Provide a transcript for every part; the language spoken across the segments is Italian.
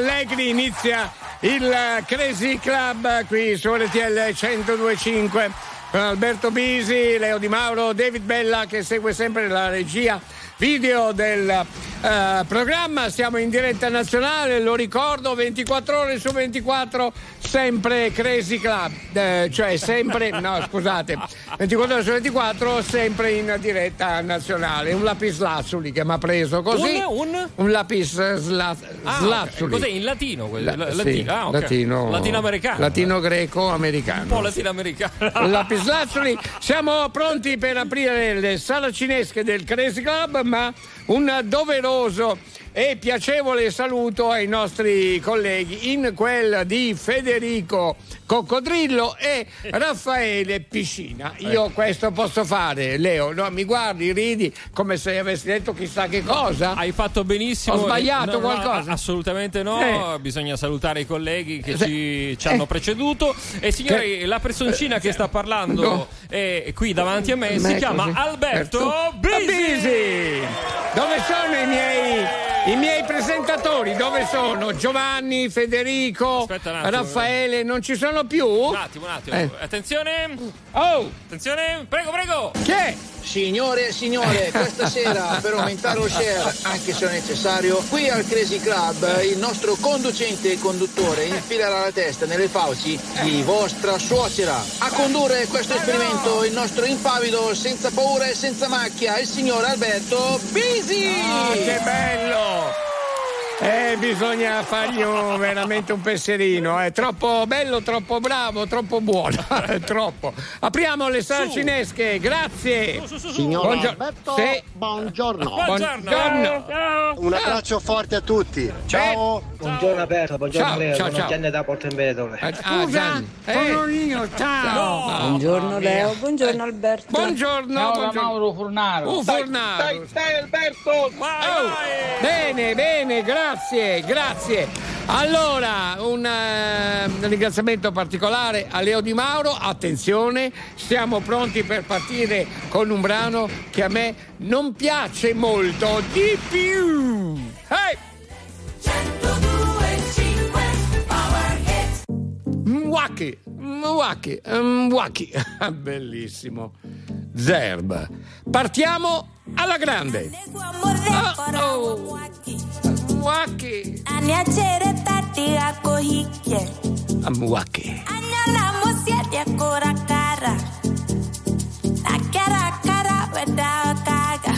allegri inizia il Crazy Club qui su RTL 1025 con Alberto Bisi, Leo Di Mauro, David Bella che segue sempre la regia video del Uh, programma, siamo in diretta nazionale, lo ricordo, 24 ore su 24, sempre Crazy Club, eh, cioè sempre, no scusate, 24 ore su 24, sempre in diretta nazionale. Un lapis lazzuli che mi ha preso così. Un, un? un lapis sla, ah, slazzuli. Cos'è in latino? La, latino, sì, ah, okay. latino, latinoamericano. Latino-greco-americano. Un po' latinoamericano. lapis lazzuli. Siamo pronti per aprire le salacinesche del Crazy Club, ma un doveroso e piacevole saluto ai nostri colleghi in quella di Federico Coccodrillo e Raffaele Piscina. Io Ecco. questo posso fare, Leo, no? mi guardi, ridi come se avessi detto chissà che cosa. Hai fatto benissimo. Ho sbagliato No, no, qualcosa? assolutamente no. Eh. Bisogna salutare i colleghi che ci, ci hanno Eh. preceduto. E signori, la personcina che sta parlando qui davanti a me si chiama. Alberto Bisi. Bisi. Dove sono i miei, i miei presentatori? Dove sono? Giovanni, Federico, attimo. Raffaele, non ci sono più? Un attimo, un attimo. Eh. Attenzione. Oh, Attenzione. Prego, prego. chi è? Signore e signore, questa sera per aumentare lo share, anche se è necessario, qui al Crazy Club il nostro conducente e conduttore infilerà la testa nelle fauci di vostra suocera. A condurre questo esperimento il nostro impavido, senza paura e senza macchia, il signor Alberto Bisi! Ah, che bello! Eh, bisogna fargli un- veramente un pensierino, è troppo bello, troppo bravo, troppo buono, è troppo. Apriamo le sale cinesche, grazie. Signor Buongiorno. Alberto, Sì. buongiorno. Buongiorno. Un abbraccio forte a tutti. Ciao. Buongiorno Alberto, buongiorno Ciao, Leo, ciao, sono ciao. Gianni da Porto Empedocle. Eh, ah, Gianni. Eh, io, ciao! Buongiorno Leo, buongiorno Alberto. Buongiorno, Ciao buongiorno. Mauro Furnaro! Uh, Fornaro. Dai, dai Alberto! Oh, bene, bene, grazie, grazie. Allora, un eh, ringraziamento particolare a Leo Di Mauro. Attenzione, siamo pronti per partire con un brano che a me non piace molto di più. Hey! Mwaki, Mwaki, Mwaki. Bellissimo. Zerb. Partiamo alla grande. Oh, Mwaki. Aniachere tatiga kohike Mwaki. Anyana musiatia kora kara Nakera kara weda kaga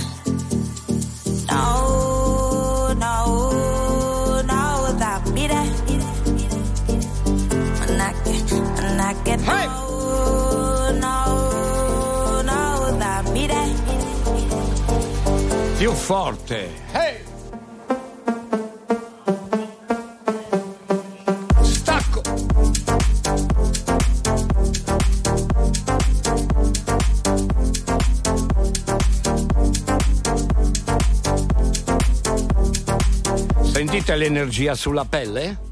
No, no, no Da mire Manake, manake Hey! no, no, no Da mire Più forte. Hey! Sentite l'energia sulla pelle?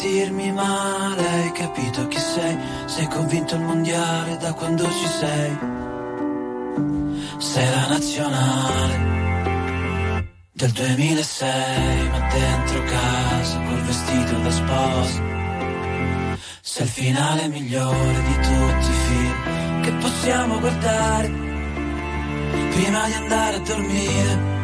Va di sentirmi male, hai capito chi sei? Sei convinto il mondiale da quando ci sei? Sei la nazionale del 2006, ma dentro casa col vestito da sposa. Sei il finale migliore di tutti i film che possiamo guardare prima di andare a dormire.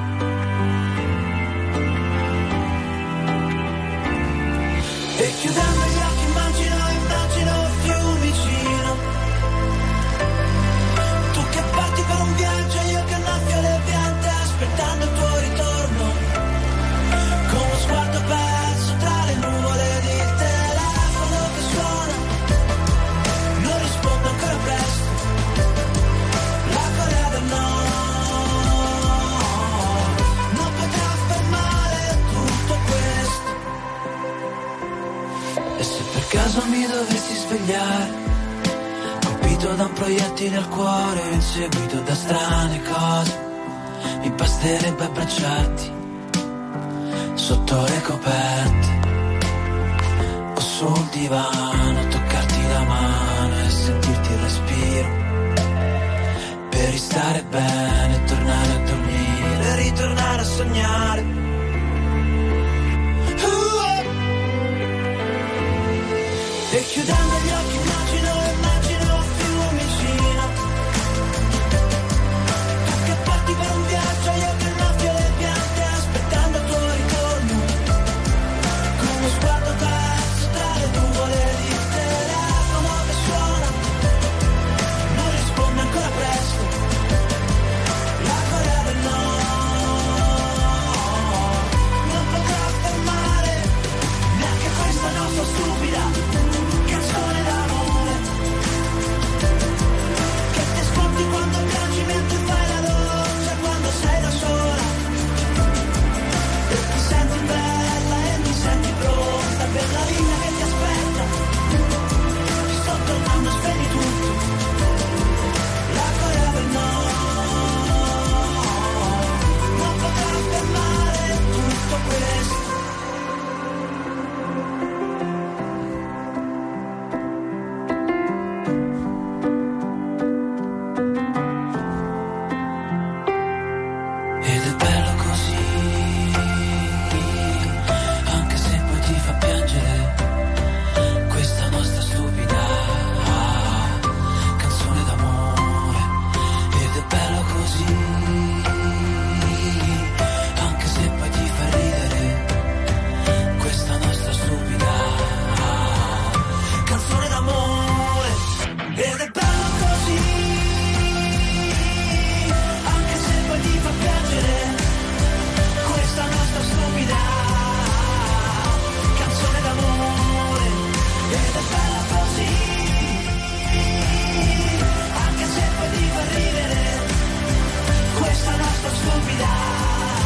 Proiettile al cuore Inseguito da strane cose. Mi basterebbe abbracciarti Sotto le coperte. O sul divano Toccarti la mano e sentirti il respiro. Per ristare bene Tornare a dormire. Ritornare a sognare. Uh-oh. E chiudendo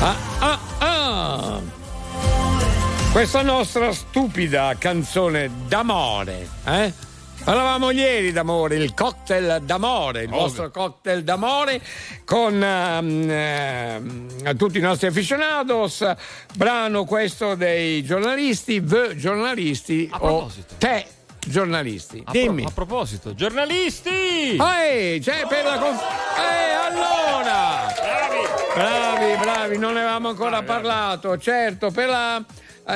Ah, ah, ah. Questa nostra stupida canzone d'amore, eh? Parlavamo ieri d'amore, il cocktail d'amore, il vostro cocktail d'amore con ehm, ehm, tutti i nostri aficionados, brano questo dei giornalisti, V giornalisti A o proposito. te giornalisti. A, pro- Dimmi. a proposito, giornalisti! Ehi, c'è per la conf- Eh, allora! Bravi! Bravi, bravi, non ne avevamo ancora parlato. Certo, per la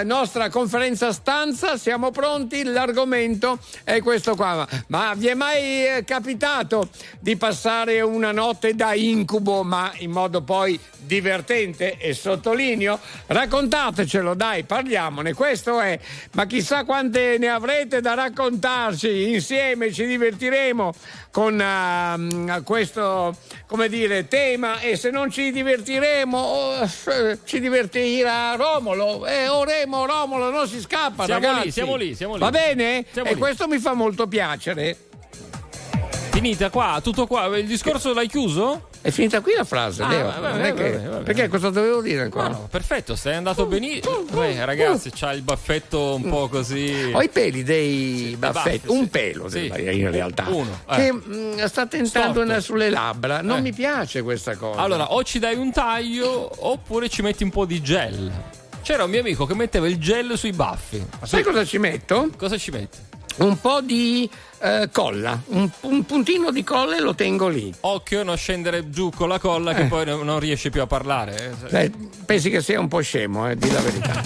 nostra conferenza stanza, siamo pronti, l'argomento è questo qua. Ma vi è mai eh, capitato di passare una notte da incubo, ma in modo poi divertente e sottolineo? Raccontatecelo, dai, parliamone. Questo è, ma chissà quante ne avrete da raccontarci. Insieme ci divertiremo con uh, questo, come dire, tema e se non ci divertiremo oh, ci divertirà Romolo e o Remo Romolo non si scappa Siamo ragazzi. lì, siamo lì, siamo lì. Va bene? Siamo e lì. questo mi fa molto piacere. Finita qua, tutto qua. Il discorso l'hai chiuso? È finita qui la frase, Ah, Leo. vabbè, vabbè, che- vabbè. Perché cosa dovevo dire ancora? No, perfetto, sei andato benissimo. Beh, ragazzi, c'ha il baffetto un po' così. Ho i peli dei baffetti, baffi, un sì. pelo Sì. in realtà, Uno, eh. che mm, sta tentando Storto. sulle labbra. Non Eh. mi piace questa cosa. Allora, o ci dai un taglio oppure ci metti un po' di gel. C'era un mio amico che metteva il gel sui baffi. sai cosa ci metto? Cosa ci metti? Un po' di eh, colla, un, un puntino di colla e lo tengo lì. Occhio a non scendere giù con la colla che Eh. poi non non riesci più a parlare. eh. Eh, pensi che sia un po' scemo, eh, di la verità.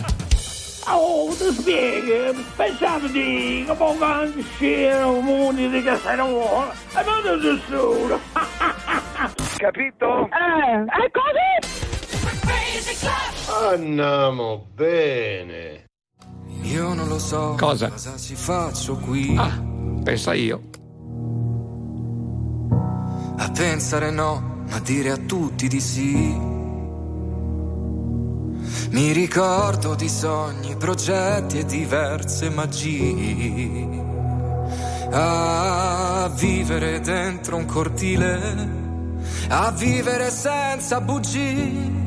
Oh, ti spieghi, pensavo di come uscire un mondo di Casanova e non da nessuno. Capito? Eh, è così! Andiamo bene. Io non lo so Cosa? ci faccio qui Ah, pensa io. a pensare no, ma dire a tutti di sì. Mi ricordo di sogni, progetti e diverse magie. A vivere dentro un cortile, a vivere senza bugie.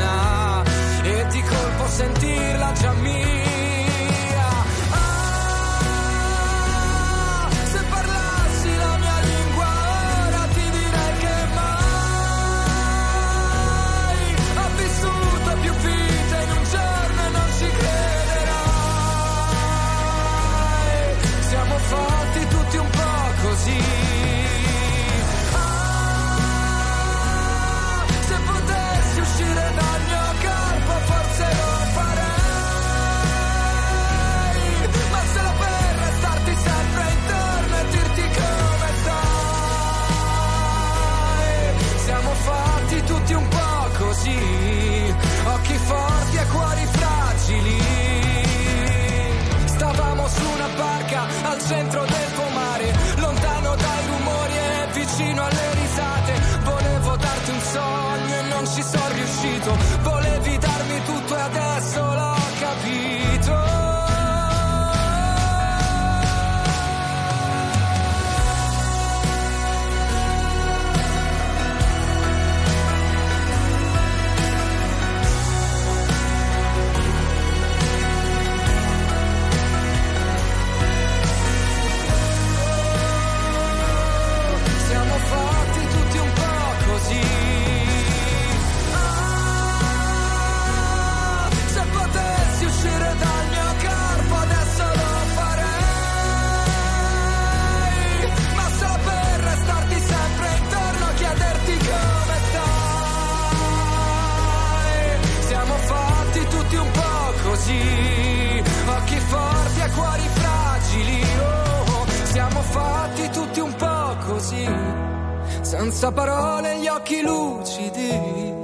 Benjamin. Centro del cuori fragili. Oh, siamo fatti tutti un po' così. Senza parole gli occhi lucidi.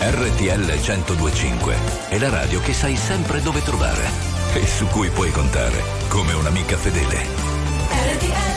RTL 1025 è la radio che sai sempre dove trovare e su cui puoi contare come un'amica fedele. RTL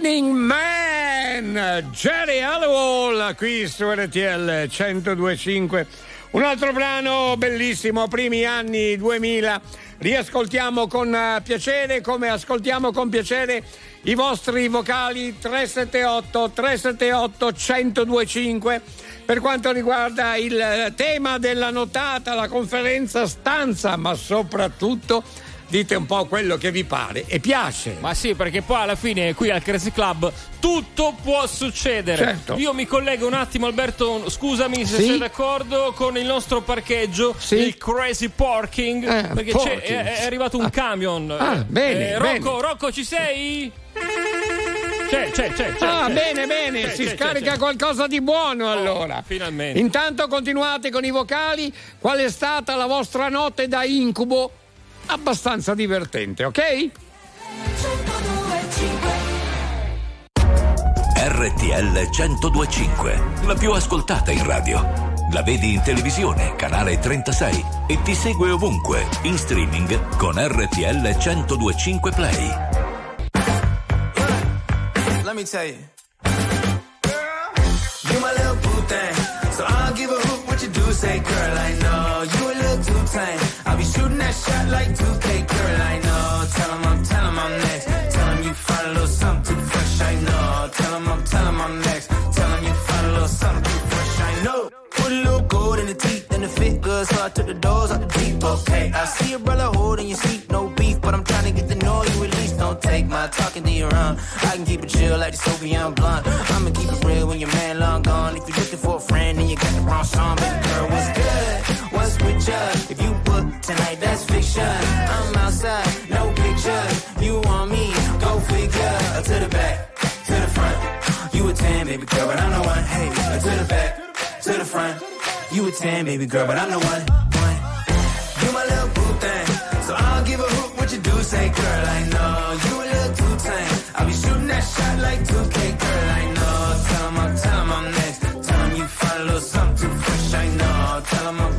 It's Raining Man, Jerry Halliwell qui su RTL 1025. Un altro brano bellissimo, primi anni 2000. Riascoltiamo con eh, piacere, come ascoltiamo con piacere i vostri vocali 378 378 1025. Per quanto riguarda il eh, tema della notata, la conferenza stanza, ma soprattutto dite un po' quello che vi pare e piace. Ma sì, perché poi alla fine qui al Crazy Club tutto può succedere. Certo. Io mi collego un attimo, Alberto, scusami se Sì? sei d'accordo, con il nostro parcheggio, Sì? il Crazy Parking, Eh, perché è, è arrivato un camion. Ah, bene, Eh, Rocco, bene. Rocco, ci sei? C'è, c'è, c'è. c'è, Ah, c'è. bene, bene, C'è, si c'è, scarica qualcosa di buono allora. finalmente. Intanto continuate con i vocali. Qual è stata la vostra notte da incubo? Abbastanza divertente, ok? RTL 1025, la più ascoltata in radio. La vedi in televisione, canale 36 e ti segue ovunque, in streaming con RTL 1025 Play. Let me tell you. You my little boo thing. So I don't give a hoot what you do, say, girl, I know. You a little too tame. That shot like 2K, girl, I know. Tell 'em I'm, tell 'em I'm next. Tell 'em you find a little something too fresh, I know. Tell 'em I'm, tell 'em I'm next. Tell 'em you find a little something too fresh, I know. Put a little gold in the teeth and the fit good, so I took the doors out the deep, okay. I see a brother holding your seat, no beef, but I'm trying to get the know you at least. Don't take my talking to your own. I can keep it chill like the Soviet blunt. I'ma keep it real when your man long gone. If you're looking for a friend and you got the wrong song, baby girl, what's good? What's with you? If You a 10, baby girl, but I'm the one. one. You my little boo thing. So I don't give a hoot what you do, say, girl, I know. You a little too tame. I'll be shooting that shot like 2K, girl, I know. Tell 'em I'm, tell 'em I'm next. Tell 'em you find a little something fresh, I know. Tell 'em I'm,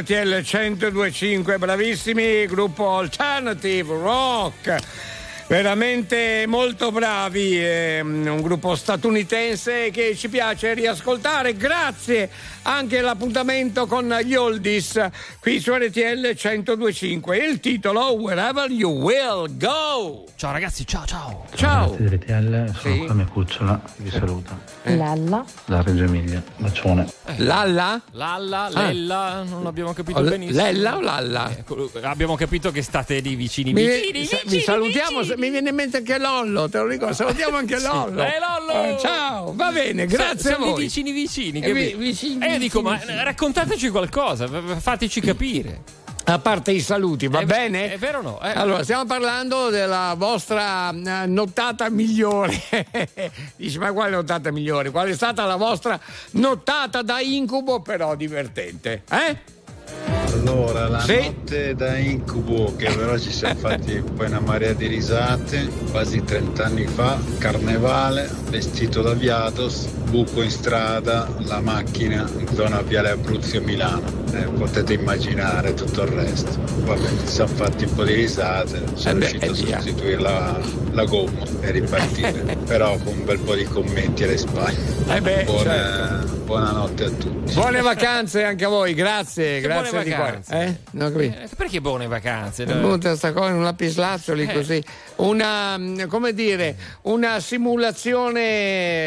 RTL 1025 bravissimi gruppo alternative rock. Veramente molto bravi ehm, un gruppo statunitense che ci piace riascoltare. Grazie anche all'appuntamento con gli oldies qui su RTL 1025 il titolo Wherever You Will Go Ciao ragazzi, ciao ciao. ciao Ragazzi di RTL, sono Sì. qua mia cucciola, che vi saluta. Lalla. Da Reggio Emilia, bacione. Lalla? Lalla, Ah. Lella, non abbiamo capito O L- benissimo. Lella o Lalla? Ecco, abbiamo capito che state lì vicini, Mi, vicini, sa- vicini, vi salutiamo, vicini. mi viene in mente anche Lollo, te lo dico, salutiamo anche Sì. Lollo. Eh, Lollo! Eh, ciao, va bene, Sa- grazie a siamo voi. vicini vicini, Eh, capito? vi- vicini, dico, ma raccontateci qualcosa, fateci capire. A parte i saluti, va È- bene? è vero o no? Eh. Allora, stiamo parlando della vostra eh, nottata migliore. Dici, ma quale nottata migliore? Qual è stata la vostra nottata da incubo, però divertente? Eh? Allora, la Sì. notte da incubo, che però ci siamo fatti poi una marea di risate, quasi 30 anni fa, carnevale, vestito da Viados, buco in strada, la macchina in zona Viale Abruzio Milano. Eh, potete immaginare tutto il resto. Vabbè, ci siamo fatti un po' di risate, sono Eh riuscito a sostituire la, la gomma e ripartire, però con un bel po' di commenti alle spalle. Eh beh, Buona- certo. Buonanotte a tutti. Buone vacanze anche a voi, grazie, Che grazie buone di cuore. Vacanze. Eh? Capito. Eh, perché buone vacanze? Venuta sta cosa in un lapislazzoli Eh. così. Una, mm, come dire, una simulazione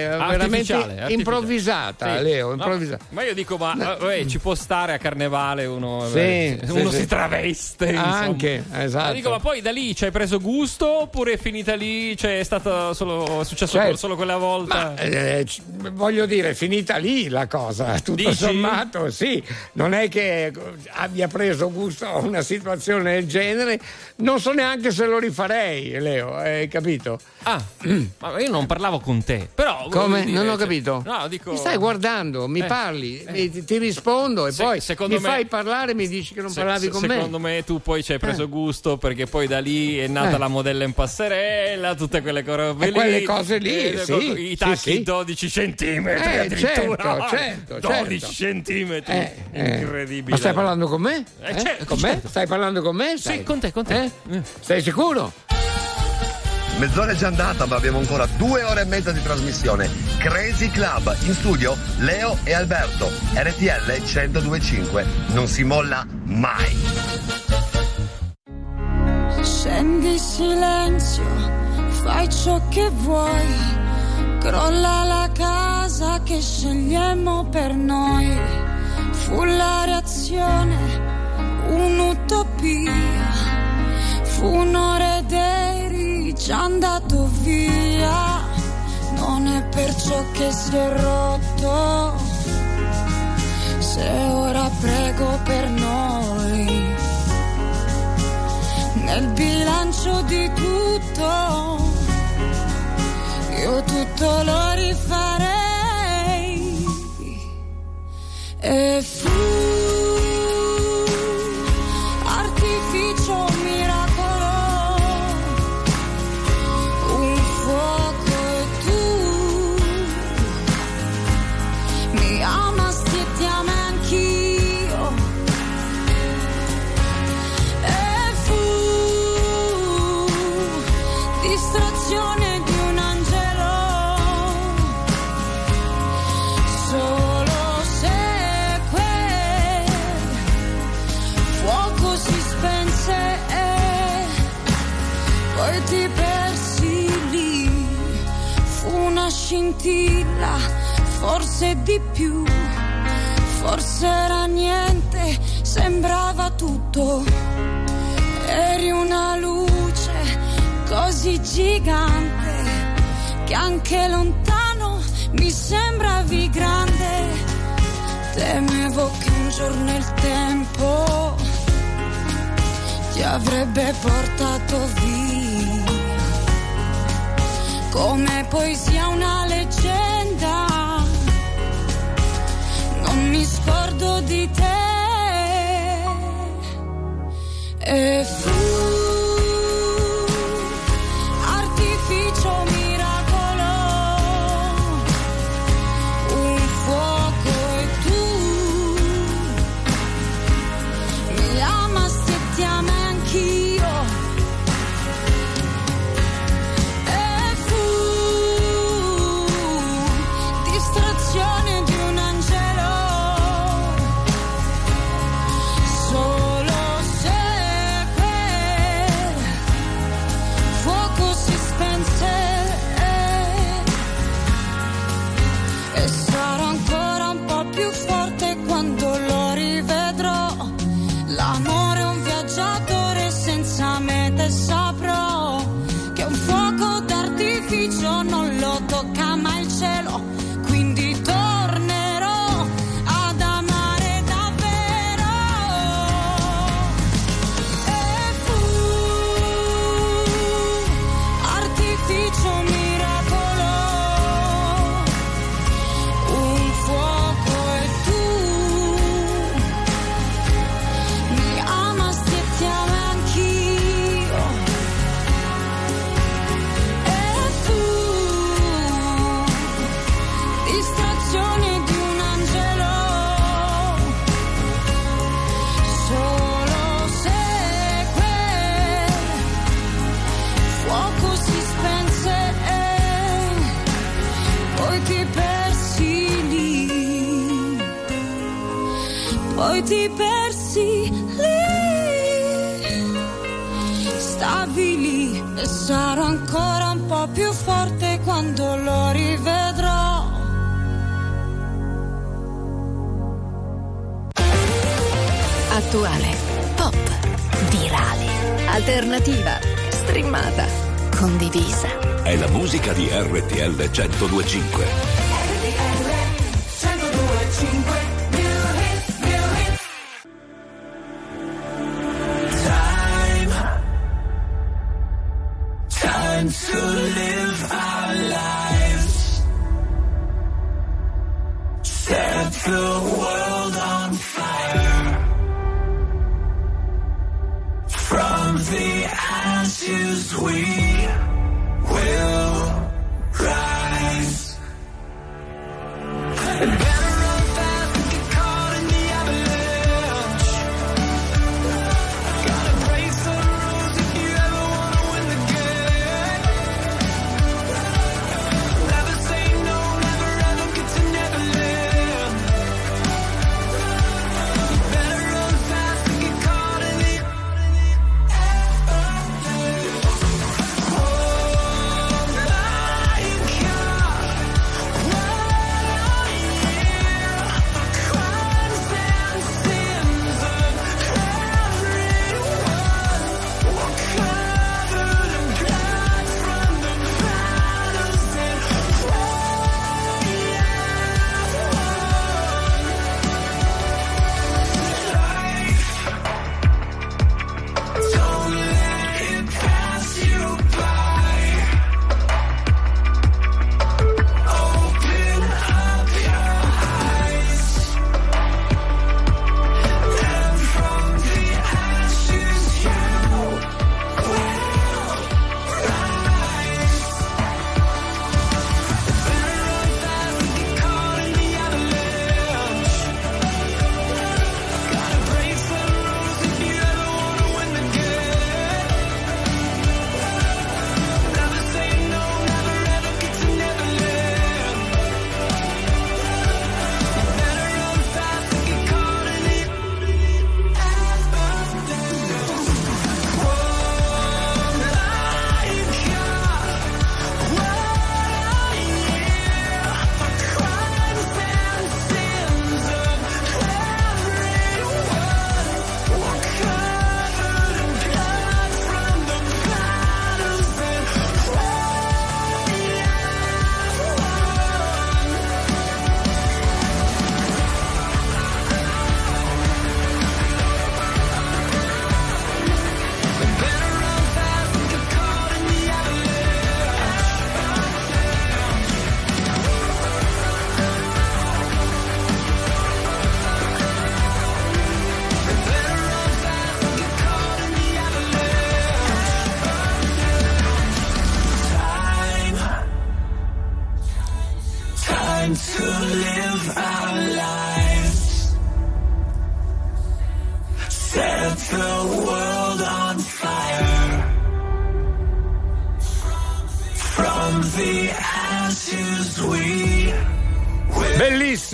veramente Artificiale, improvvisata, Sì. Leo, No, improvvisata. ma io dico, ma eh, ci può stare a carnevale uno, Sì, eh, sì, uno si traveste. Anche, esatto. Ma dico, ma poi da lì ci hai preso gusto oppure è finita lì? Cioè, è stato solo, è successo Certo. solo quella volta? Ma, eh, voglio dire, è finita lì la cosa, tutto Dici? sommato, sì. Non è che abbia preso gusto a una situazione del genere, non so neanche se lo rifarei, Leo, hai capito? Ah, ma io non parlavo con te. Però Come? dire, non ho cioè- capito. no, dico. Mi stai guardando, mi Eh, parli, eh. mi- ti rispondo e Se- poi secondo mi me- fai parlare e mi dici che non Se- parlavi se- con me. secondo me. tu poi ci hai preso gusto perché poi da lì è nata Eh. la modella in passerella, tutte quelle cose E quelle cose lì, eh, sì, i sì, tacchi sì. 12 centimetri Eh, addirittura. certo, certo, 12 certo. centimetri. Eh, eh. Incredibile. Ma stai parlando con me? Eh, certo, con me? certo. Stai parlando con me? Sì, con te, con te. Eh? Sei sicuro? Mezz'ora è già andata, ma abbiamo ancora due ore e mezza di trasmissione. Crazy Club, in studio Leo e Alberto. RTL 1025. Non si molla mai. Scendi silenzio, fai ciò che vuoi. Crolla la casa che scegliamo per noi. Fu la reazione, un'utopia. Fu un'ora ed già andato via. Non è perciò che si è rotto. Se ora prego per noi nel bilancio di tutto, io tutto lo rifarei. E fu scintilla, forse di più, forse era niente, sembrava tutto. Eri una luce così gigante che anche lontano mi sembravi grande. Temevo che un giorno il tempo ti avrebbe portato via come poesia una leggenda. Non mi scordo di te. E fu.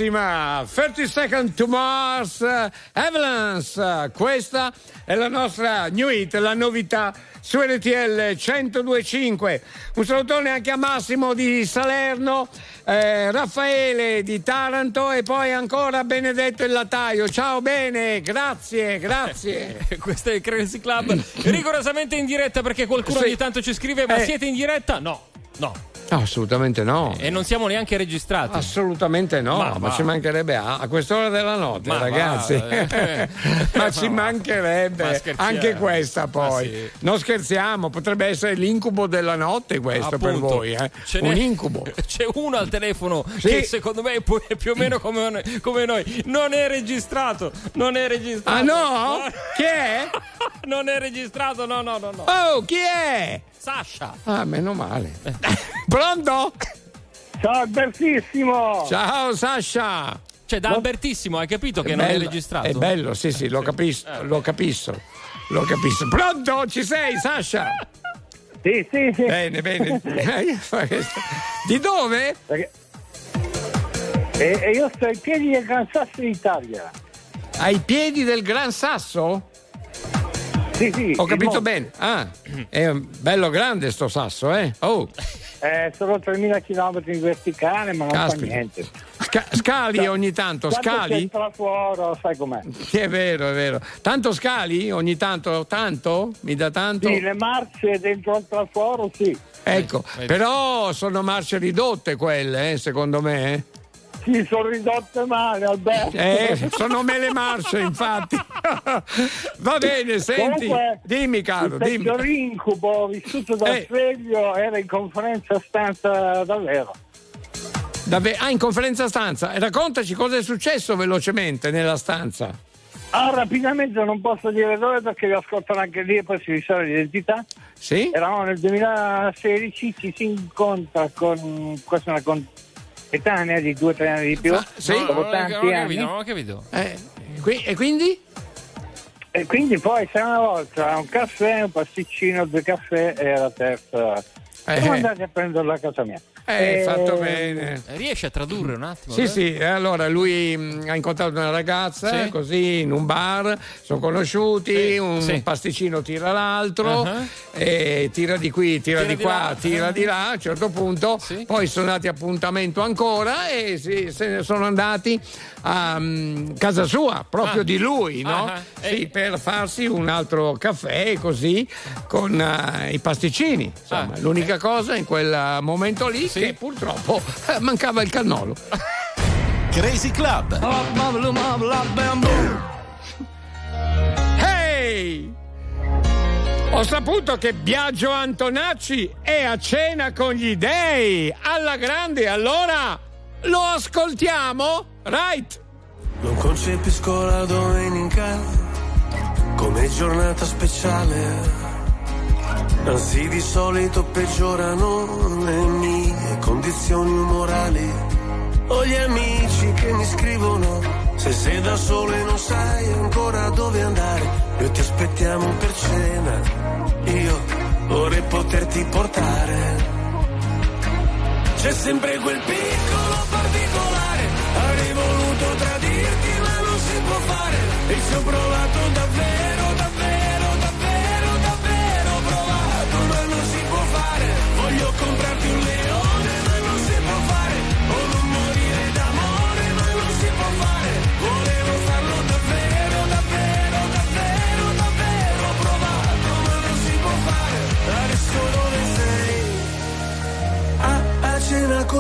Bellissima! 30 Second to Mars, uh, Avalanche. Questa è la nostra new hit, la novità su RTL 1025. Un salutone anche a Massimo di Salerno, eh, Raffaele di Taranto e poi ancora Benedetto il Lattaio. Ciao bene, grazie, grazie. Questo è il Crazy Club, rigorosamente in diretta perché qualcuno Sì. ogni tanto ci scrive: Ma Eh. siete in diretta? No, no. No, assolutamente no. E non siamo neanche registrati. Assolutamente no, Ma ma, va. ci mancherebbe a, a quest'ora della notte, Ma ragazzi. eh. ma ci mancherebbe Ma anche questa poi. Ma sì. Non scherziamo, potrebbe essere l'incubo della notte questo per Appunto. voi, eh. Un incubo. C'è uno al telefono Sì. che secondo me è più o meno come, noi- come noi. Non è registrato. Non è registrato. Ah no? Chi è? non è registrato, no, no, no, no. Oh, chi è? Sasha. Ah, meno male. Pronto? Ciao Albertissimo! Ciao Sasha. Cioè, da Albertissimo, hai capito che non è bello, registrato? È bello, sì, sì, lo capisco, lo capisco. Lo capisco. Pronto? Ci sei, Sasha? Sì, sì, sì. Bene, bene. Di dove? E, e io sto ai piedi del Gran Sasso d'Italia. Ai piedi del Gran Sasso? Sì, sì. Ho capito bene. Ah, è bello grande sto sasso, eh? Oh, Eh, sono 3.000 km in verticale, ma non Caspita. fa niente. sca- scali ogni tanto, Quando scali? il traforo, sai com'è. È vero, è vero. Tanto scali ogni tanto? Tanto? Mi dà tanto? Sì, le marce dentro al traforo, sì. Ecco, però sono marce ridotte quelle, eh, secondo me. Sì, sono ridotte male, Alberto. Eh, sono mele marce, infatti. Va bene, senti. Comunque, dimmi, caro, il dimmi. peggior incubo vissuto da Eh. sveglio era in conferenza stanza davvero. Davve- ah, in conferenza stanza. E Raccontaci cosa è successo velocemente nella stanza. Ah, rapidamente non posso dire dove perché vi ascoltano anche lì e poi si risolve l'identità. Sì? Eravamo nel 2016, ci si incontra con questa è una coetanea di due o tre anni di più. Ah, sì? No, Dopo non ho- tanti non ho anni. capito, non ho capito. Eh, qui- e quindi? E quindi poi c'era una volta un caffè, un pasticcino, due caffè e la terza. Siamo Eh. andati a prenderla a casa mia. Eh, E- fatto bene. Riesci a tradurre un attimo? Sì, Beh? sì, e allora lui mh, ha incontrato una ragazza Sì. così in un bar, sono conosciuti, Sì, un sì. pasticino tira l'altro, Uh-huh. e tira di qui, tira, Tira di di qua, là. tira di là, a un certo punto, Sì. poi sono andati appuntamento ancora e si- se ne sono andati a mm, casa sua, proprio Ah. di lui, no? Ah, Sì, e- per farsi un altro caffè così con eh, i pasticcini. Insomma, Ah. l'unica cosa in quel momento lì Sì. che purtroppo eh, mancava il cannolo. Crazy Club. Hey! Ho saputo che Biagio Antonacci è a cena con gli dei alla grande, allora lo ascoltiamo? Right? Non concepisco la domenica come giornata speciale. Anzi, di solito peggiorano le mie condizioni umorali. Ho gli amici che mi scrivono: Se sei da solo e non sai ancora dove andare, noi ti aspettiamo per cena. Io vorrei poterti portare. C'è sempre quel piccolo particolare. Avrei voluto tradirti, ma non si può fare. E ci ho provato davvero,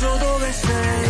说多为谁？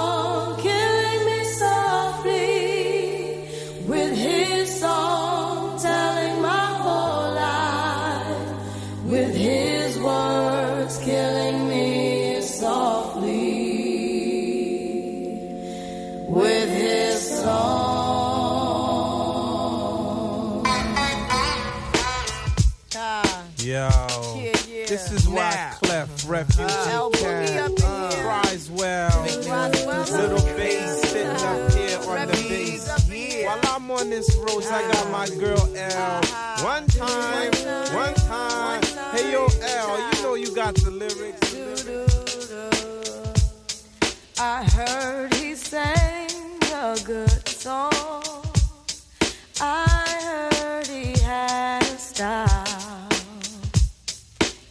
Refugee Cat cries well. Little bass sitting up here on the bass. While I'm on this road, I got my ah. girl L. Ah. One time, one time. Hey yo, L, you know you got the lyrics. I heard he sang a good song. I heard he had a style.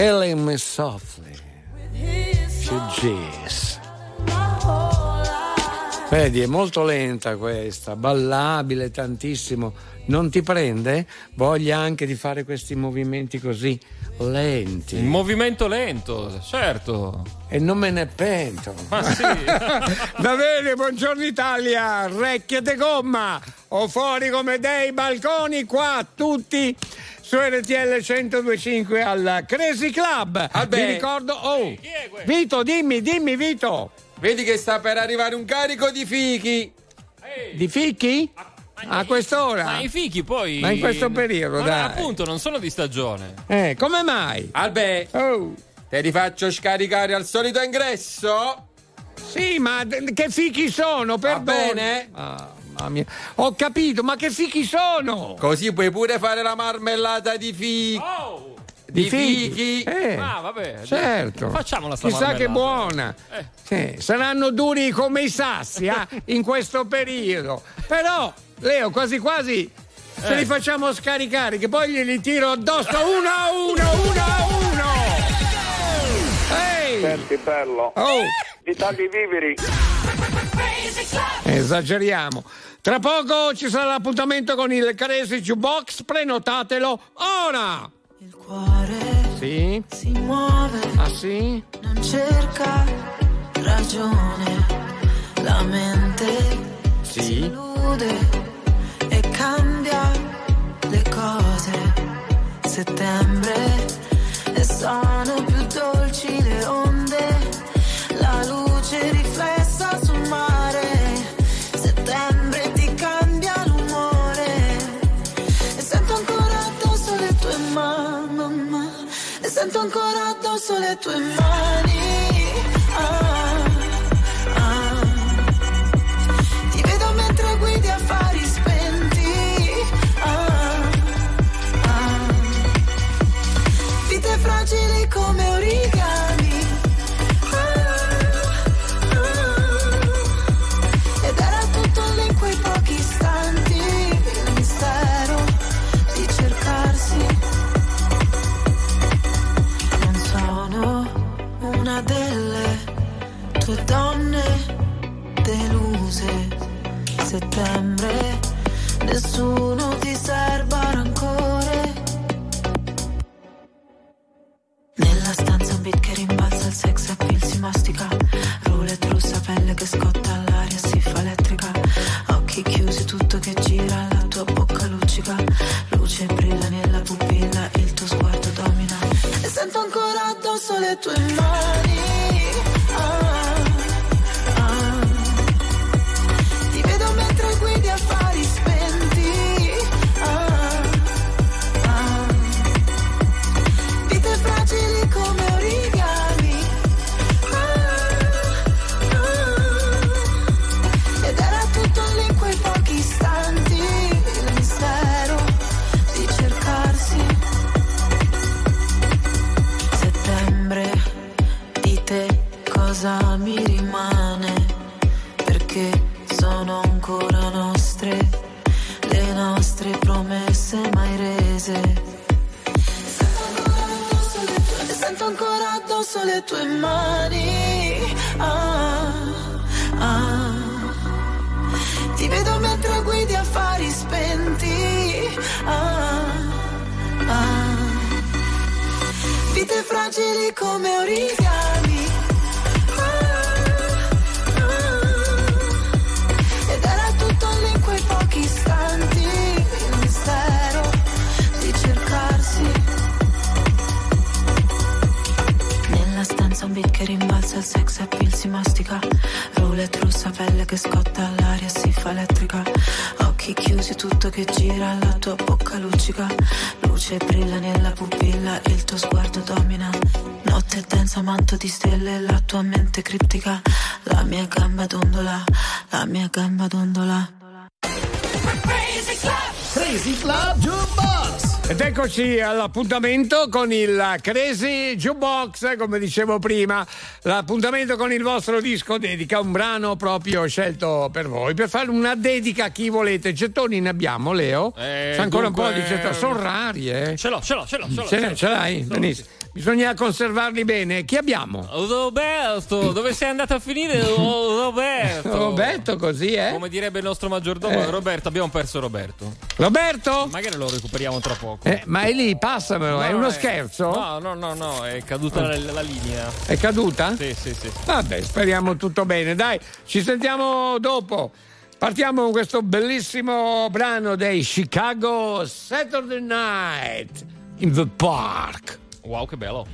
killing me softly. Fugees. Vedi, è molto lenta questa, ballabile tantissimo. Non ti prende? Voglia anche di fare questi movimenti così lenti. Il movimento lento, certo. E non me ne pento. Ma sì. Va bene, buongiorno Italia, recchie de gomma, o fuori come dei balconi qua, tutti su RTL 1025 al Crazy Club. Albè. Vi ricordo, oh, Vito, dimmi, dimmi Vito. Vedi che sta per arrivare un carico di fichi. Di fichi? A quest'ora? Ma i fichi poi. Ma in questo periodo, Ma dai. appunto, non sono di stagione. Eh, come mai? Albè, Oh. te li faccio scaricare al solito ingresso? Sì, ma che fichi sono? Perdoni. bene? Ah, mamma mia. Ho capito, ma che fichi sono? Così puoi pure fare la marmellata di fichi. Di Di fichi? fichi. Eh, Ah, vabbè. certo. Facciamola sta Chissà che buona. Sì, saranno duri come i sassi ah, in questo periodo. Però, Leo, quasi quasi se Eh. li facciamo scaricare, che poi glieli tiro addosso uno a uno, uno a uno. Ehi! Senti bello. Oh! Ti tagli i viveri. Esageriamo. Tra poco ci sarà l'appuntamento con il Caresi Jukebox, prenotatelo ora! Il cuore Sì? si muove, Ah sì? non cerca ragione, la mente Sì? chiude e cambia le cose. Settembre e sono più dolci le onde, la luce riflessa sul mare. Settembre ti cambia l'umore e sento ancora addosso le tue mani, ma, e sento ancora addosso le tue mani. Settembre, eccoci all'appuntamento con il Crazy Jukebox, come dicevo prima, l'appuntamento con il vostro disco dedica, un brano proprio scelto per voi, per fare una dedica a chi volete. Gettoni ne abbiamo, Leo? Eh, C'è ancora dunque- un po' di gettoni, sono rari, eh? Ce l'ho, ce l'ho, ce l'ho. Ce l'ho, Ce, ce l'ho. ce l'hai? Benissimo. Bisogna conservarli bene. Chi abbiamo? Roberto, dove sei andato a finire? Oh, Roberto. Roberto, così, eh? Come direbbe il nostro maggiordomo, Eh. Roberto, abbiamo perso Roberto. Roberto? Magari lo recuperiamo tra poco. Eh, ma è lì, passamelo, è No, uno eh, scherzo? No, no, no, no, è caduta la, la linea. È caduta? Sì, sì, sì. Vabbè, speriamo tutto bene. Dai, ci sentiamo dopo. Partiamo con questo bellissimo brano dei Chicago Saturday Night in the Park. Wow, che bello.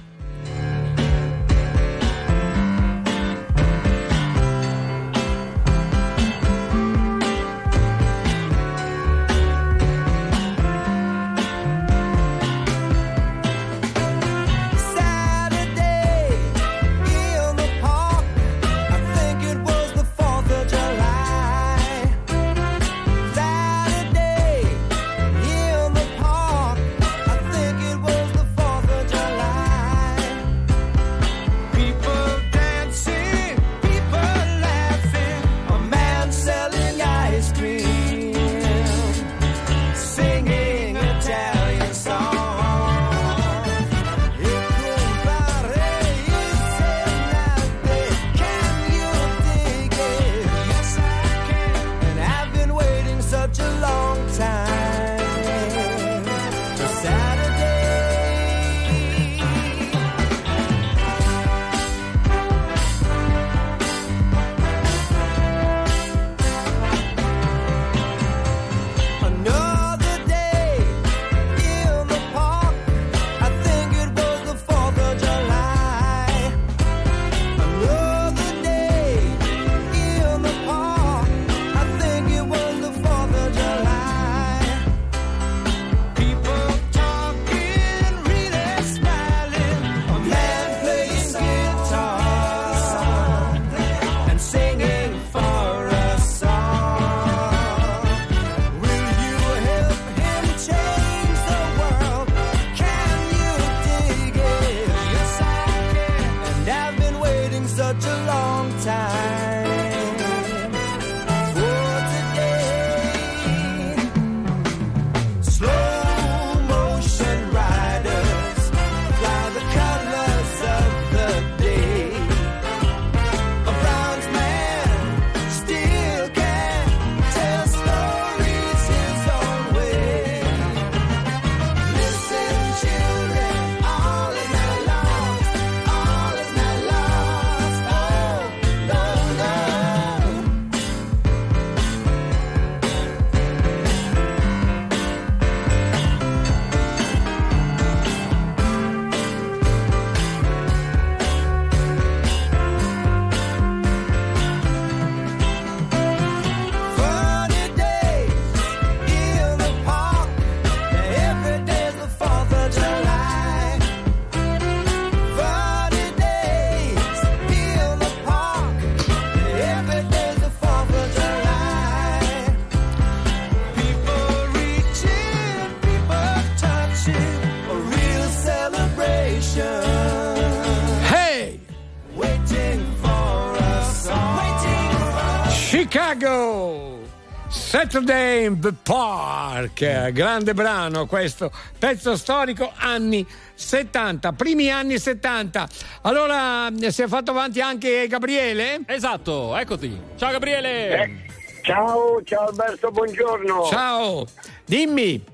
Saturday in the Park, grande brano questo, pezzo storico anni 70, primi anni 70. Allora si è fatto avanti anche Gabriele? Esatto, eccoti. Ciao Gabriele! Eh, ciao, ciao Alberto, buongiorno. Ciao, dimmi.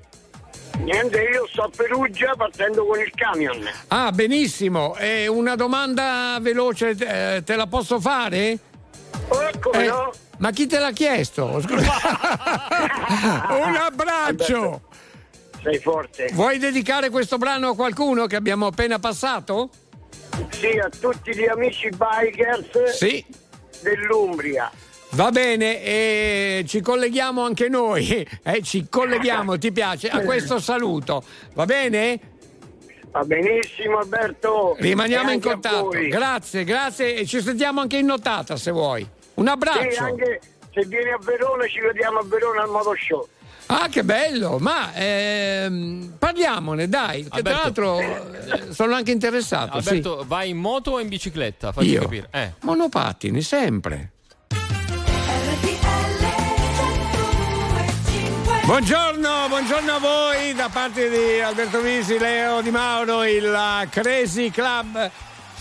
Niente, io sto a Perugia partendo con il camion. Ah, benissimo. E una domanda veloce eh, te la posso fare? Oh, come Eh, no? Ma chi te l'ha chiesto? Scusa. Un abbraccio. Sei forte. Vuoi dedicare questo brano a qualcuno che abbiamo appena passato? Sì, a tutti gli amici bikers Sì. dell'Umbria. Va bene, e ci colleghiamo anche noi, eh, ci colleghiamo, ti piace, a questo saluto, va bene? Va benissimo Alberto. Rimaniamo in contatto. Grazie, grazie e ci sentiamo anche in notata se vuoi. Un Sì, abbraccio. anche se vieni a Verona ci vediamo a Verona al Moto Show. Ah, che bello, ma ehm, parliamone, dai, che tra l'altro eh, sono anche interessato. sì. Alberto, vai in moto o in bicicletta? Facci Io? capire. Eh. Monopattini, sempre. Buongiorno, buongiorno a voi da parte di Alberto Visi, Leo Di Mauro, il Crazy Club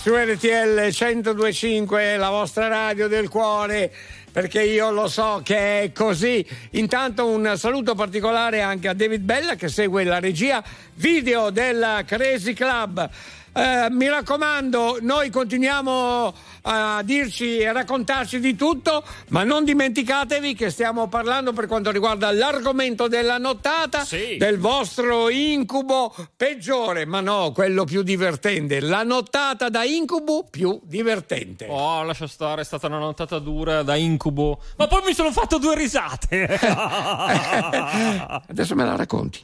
su RTL 1025, la vostra radio del cuore, perché io lo so che è così. Intanto un saluto particolare anche a David Bella che segue la regia video del Crazy Club. Eh, mi raccomando, noi continuiamo a dirci e a raccontarci di tutto, ma non dimenticatevi che stiamo parlando per quanto riguarda l'argomento della nottata del vostro incubo peggiore, ma no, quello più divertente, la nottata da incubo più divertente. Oh, lascia stare, è stata una nottata dura da incubo. Ma poi mi sono fatto due risate. Adesso me la racconti.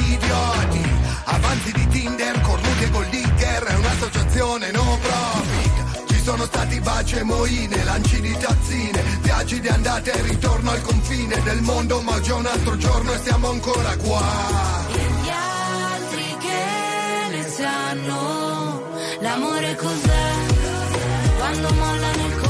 idioti, avanti di Tinder, cornuti e Goldigger, è un'associazione no profit. Ci sono stati baci e moine, lanci di tazzine, viaggi di andata e ritorno al confine del mondo, ma già un altro giorno e siamo ancora qua. E gli altri che ne sanno, l'amore cos'è? Quando mollano il corpo.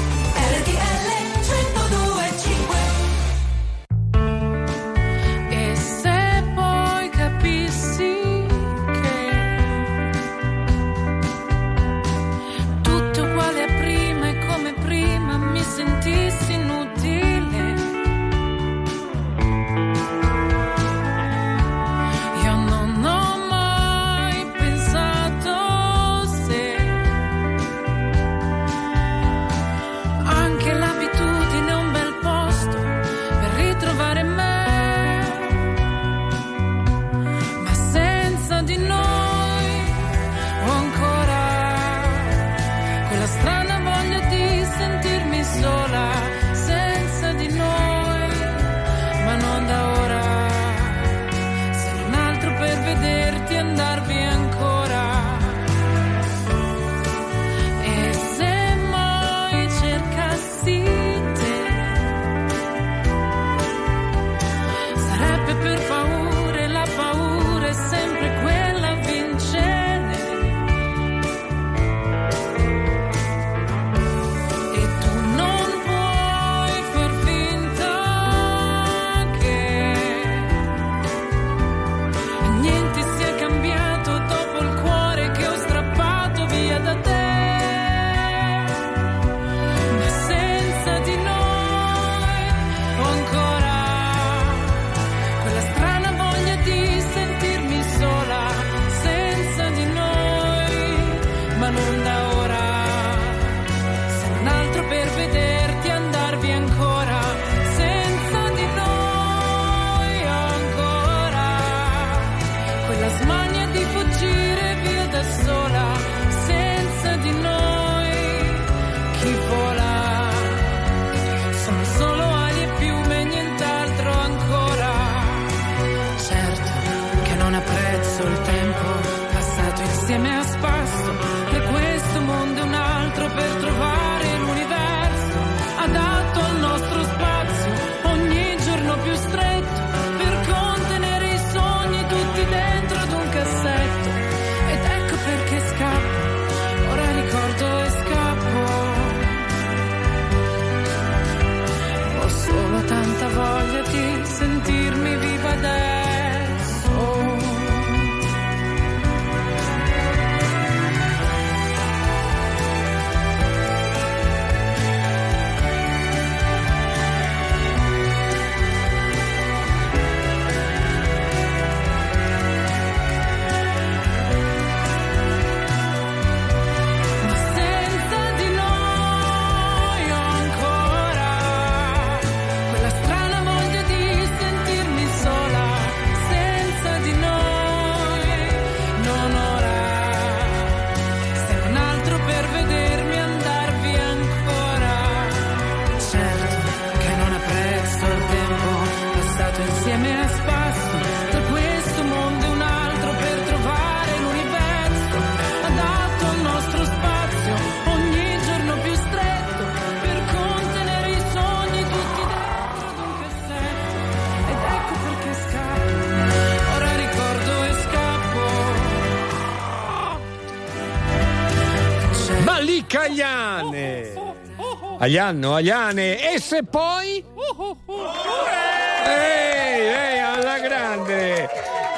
Agliano, Agliane. E se poi...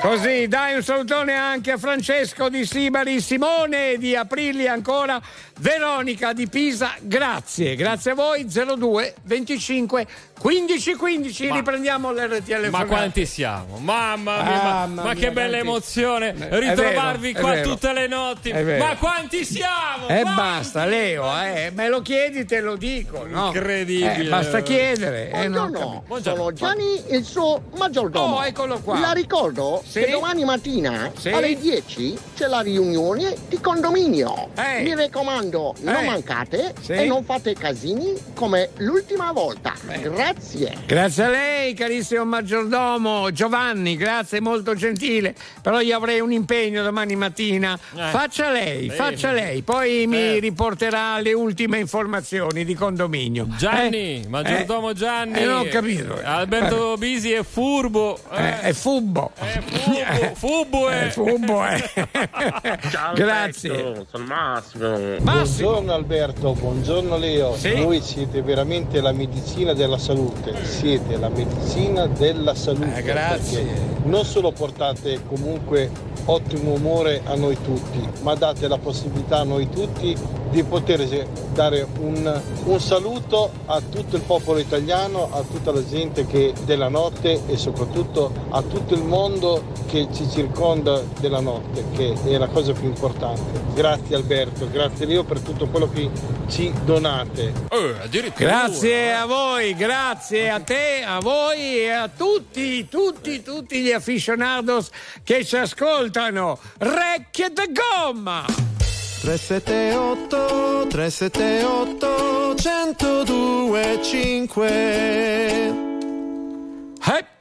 Così, dai un salutone anche a Francesco di Sibari, Simone di Aprilia ancora, Veronica di Pisa, grazie, grazie a voi, 02 25 15 15, Ma- riprendiamo l'RTL Ma quanti siamo? Mamma mia, ma- Mamma ma, mia, che bella quanti- emozione ritrovarvi vero, qua vero. tutte le notti. Ma quanti siamo? E Quanti? basta, Leo, eh, me lo chiedi, te lo dico, no? Incredibile. Eh, basta chiedere. eh, no, Buongiorno, capito. sono Gianni, il suo maggiordomo. Oh, eccolo qua. La ricordo Sì? che domani mattina Sì? alle 10 c'è la riunione di condominio. Eh. Mi raccomando, non Eh. mancate Sì? e non fate casini come l'ultima volta. Grazie. Grazie a lei, carissimo maggiordomo Giovanni, grazie, molto gentile. Però io avrei un impegno domani mattina. Eh. Faccia lei, Sì. faccia lei, poi mi Eh. riporterà le ultime informazioni di condominio. Gianni, Eh? maggiordomo Eh. Gianni. Eh, non ho capito. Alberto Bisi è furbo. Eh, Eh, è fubbo. furbo, furbo Eh, è. fubbo, eh. Ciao Grazie. Alberto, sono Massimo. Buongiorno Alberto, buongiorno Leo. Sì? Voi siete veramente la medicina della salute. Siete la medicina della salute. Eh, grazie. perché Non solo portate comunque ottimo umore a noi tutti, ma date la possibilità a noi tutti di poter dare un, un saluto a tutto il popolo italiano, a tutta la gente che della notte e soprattutto a tutto il mondo che ci circonda della notte, che è la cosa più importante. Grazie Alberto, grazie Leo per tutto quello che ci donate. Eh. Grazie a voi, grazie a te, a voi e a tutti, tutti, tutti gli aficionados che ci ascoltano. Recchie de gomma! 378 378 1025 Eh.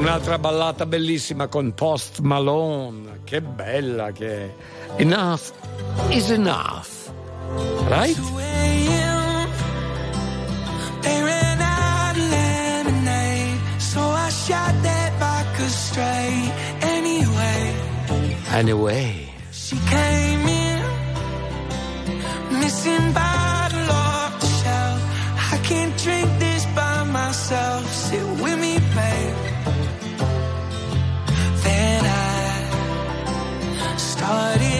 Un'altra ballata bellissima con Post Malone. Che bella che è. Enough is enough. Right? Shot that vodka straight. Anyway, Anyway. she came in, missing bottle off the shelf. I can't drink this by myself. heart is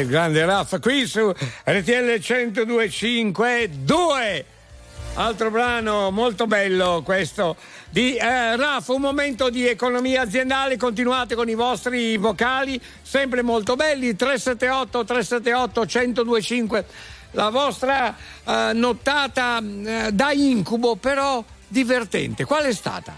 il grande Raffa qui su RTL 102.5 2 altro brano molto bello questo di eh, Raf, un momento di economia aziendale, continuate con i vostri vocali, sempre molto belli, 378 378 1025, la vostra eh, nottata eh, da incubo però divertente, qual è stata?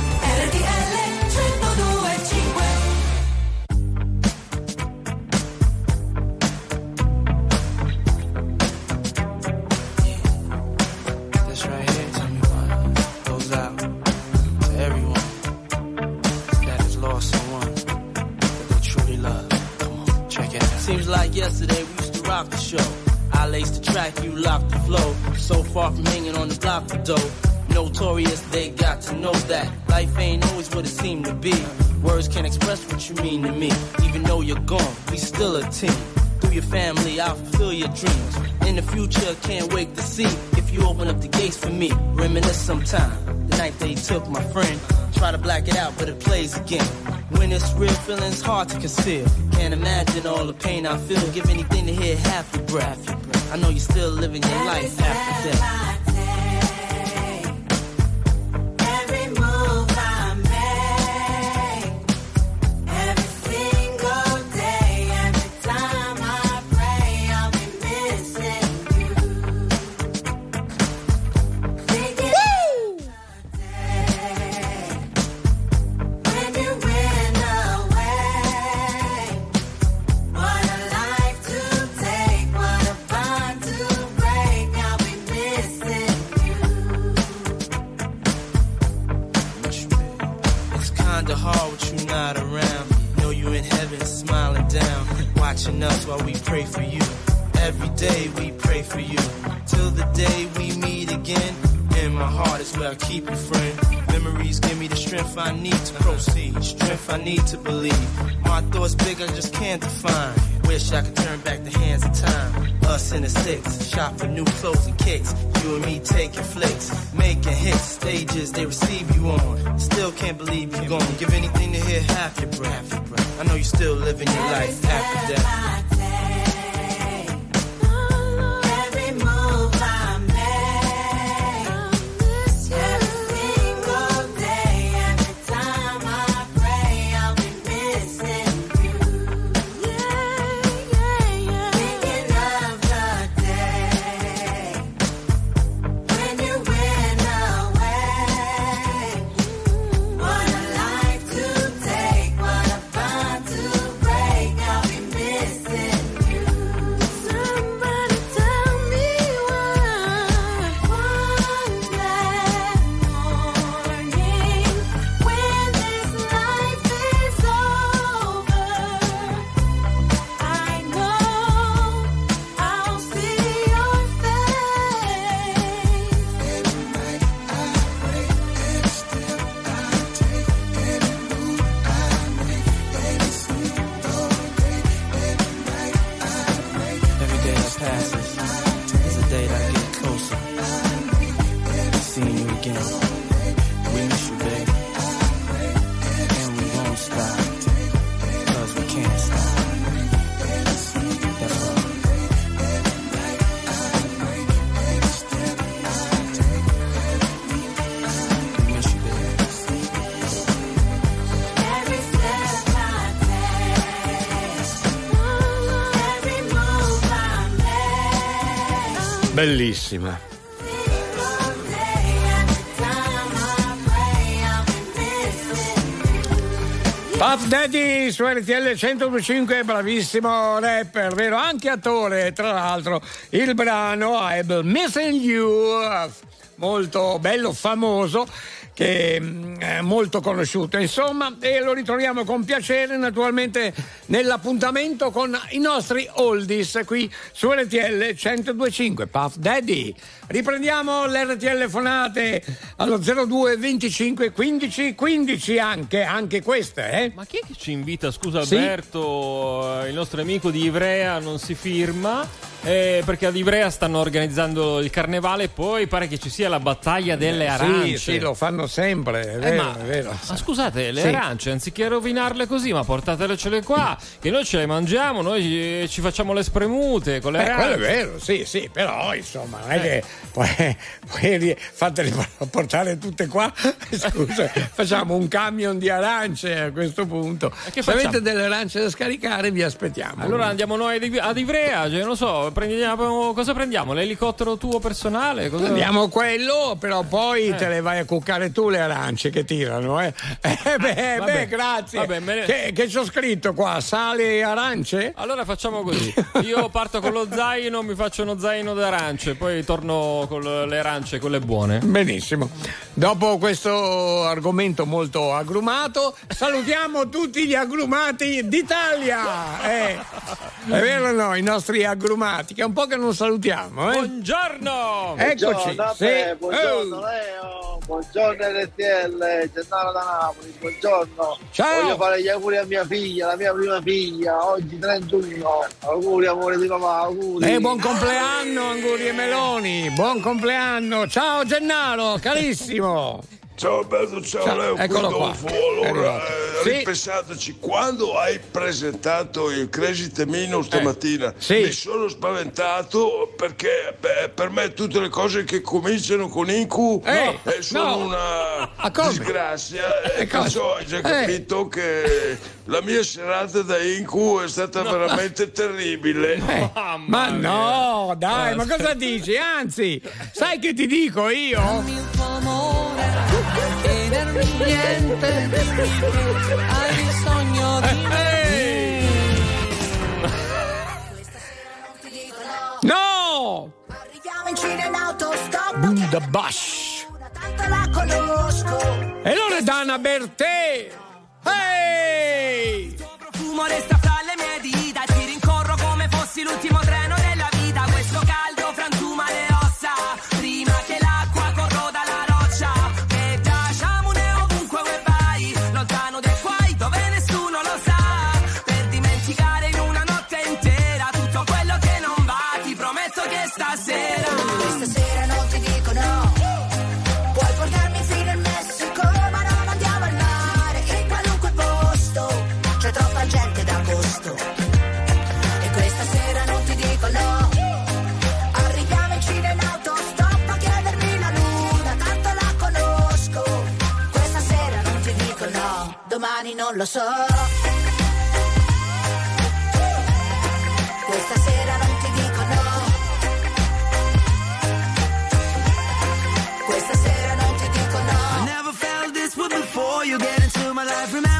plays again. When it's real, feeling's hard to conceal. Can't imagine all the pain I feel. Give anything to hear half your breath. I know you're still living your life after death. Bellissima. Puff Daddy su RTL 125, bravissimo rapper, vero? Anche attore, tra l'altro. Il brano I'm Missing You, molto bello, famoso, che mm, è molto conosciuto, insomma, e lo ritroviamo con piacere naturalmente nell'appuntamento con i nostri oldies qui su RTL 125, Puff Daddy. Riprendiamo l'RTL fonate allo 02 25 15 15 anche, anche queste, eh? Ma chi è che ci invita? Scusa Sì. Alberto, eh, il nostro amico di Ivrea non si firma eh, perché ad Ivrea stanno organizzando il carnevale e poi pare che ci sia la battaglia delle arance. Sì, sì, lo fanno sempre, è Eh, vero, ma, è vero. ma scusate, le Sì. arance, anziché rovinarle così, ma portatele qua, che noi ce le mangiamo, noi eh, ci facciamo le spremute con le Eh, quello è arance. vero, sì, sì, però insomma, non è che poi, poi ri- fatele portare tutte qua. Scusa, facciamo un camion di arance a questo punto. Se avete delle arance da scaricare, vi aspettiamo. Allora andiamo noi ad Ivrea, cioè, non so, prendiamo, cosa prendiamo? L'elicottero tuo personale? Cosa... Andiamo quello, però poi Eh. te le vai a cuccare tu le arance che tirano, eh? Eh, beh, vabbè. beh, grazie. Vabbè, ne- Che, che c'ho scritto qua? Sale e arance? Allora facciamo così. Io parto con lo zaino, mi faccio uno zaino d'arance, poi torno con le arance, quelle buone. Benissimo. Dopo questo argomento molto agrumato, salutiamo tutti gli agrumati d'Italia. Eh, è vero o no? I nostri agrumati, che è un po' che non salutiamo. Eh? Buongiorno! Eccoci. Buongiorno, sì. buongiorno Oh. Leo, buongiorno RTL, Gennaro da Napoli, buongiorno. Ciao. Voglio fare gli auguri a mia figlia, la mia prima figlia, oggi 31. Auguri amore di papà, auguri. Eh, buon compleanno, Anguri e Meloni. Buon compleanno. Ciao Gennaro, carissimo. Ciao Alberto, ciao, Ciao, Leo, eccolo qui qua. Allora, eh, Sì. ripensateci, quando hai presentato il Crazy Temino stamattina, sì. mi sono spaventato perché beh, per me tutte le cose che cominciano con Incu Eh, eh, sono no. una disgrazia e Eh, perciò hai già Eh. capito che la mia serata da Incu è stata veramente terribile. Eh, ma no, dai, ma cosa dici? Anzi, sai che ti dico io? Chiedermi niente, hai bisogno di me. No! Arriviamo in Cina in autostop, Buddha Bash. tanto la conosco. E Loredana Bertè. Ehi! profumo resta fra le mie dita Ti rincorro come fossi l'ultimo treno non lo so. Questa sera non ti dico no. Questa sera non ti dico I no. never felt this way before you get into my life. Remember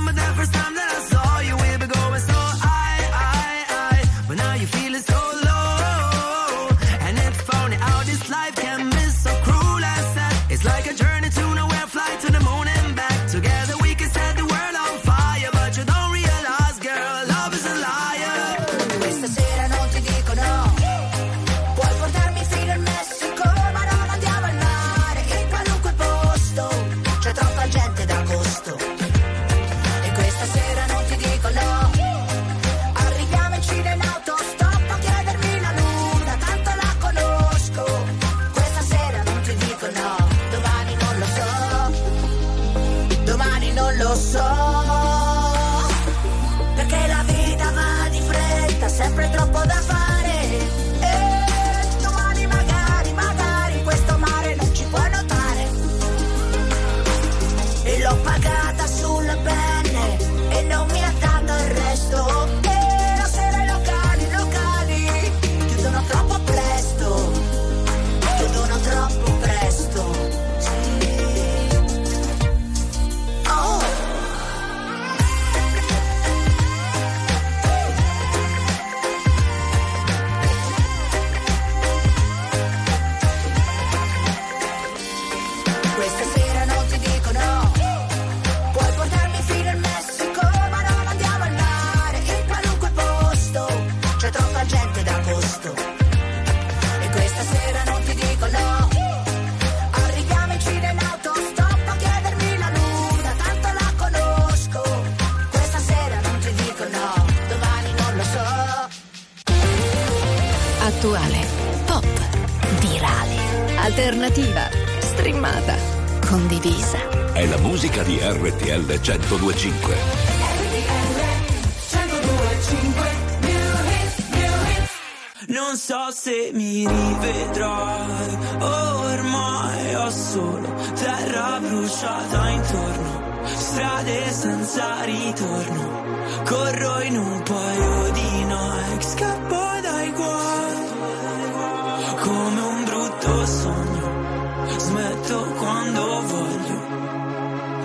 alternativa, streamata, condivisa. È la musica di RTL 1025. Non so se mi rivedrai, ormai ho solo terra bruciata intorno, strade senza ritorno, corro in un paio di Nike, scappo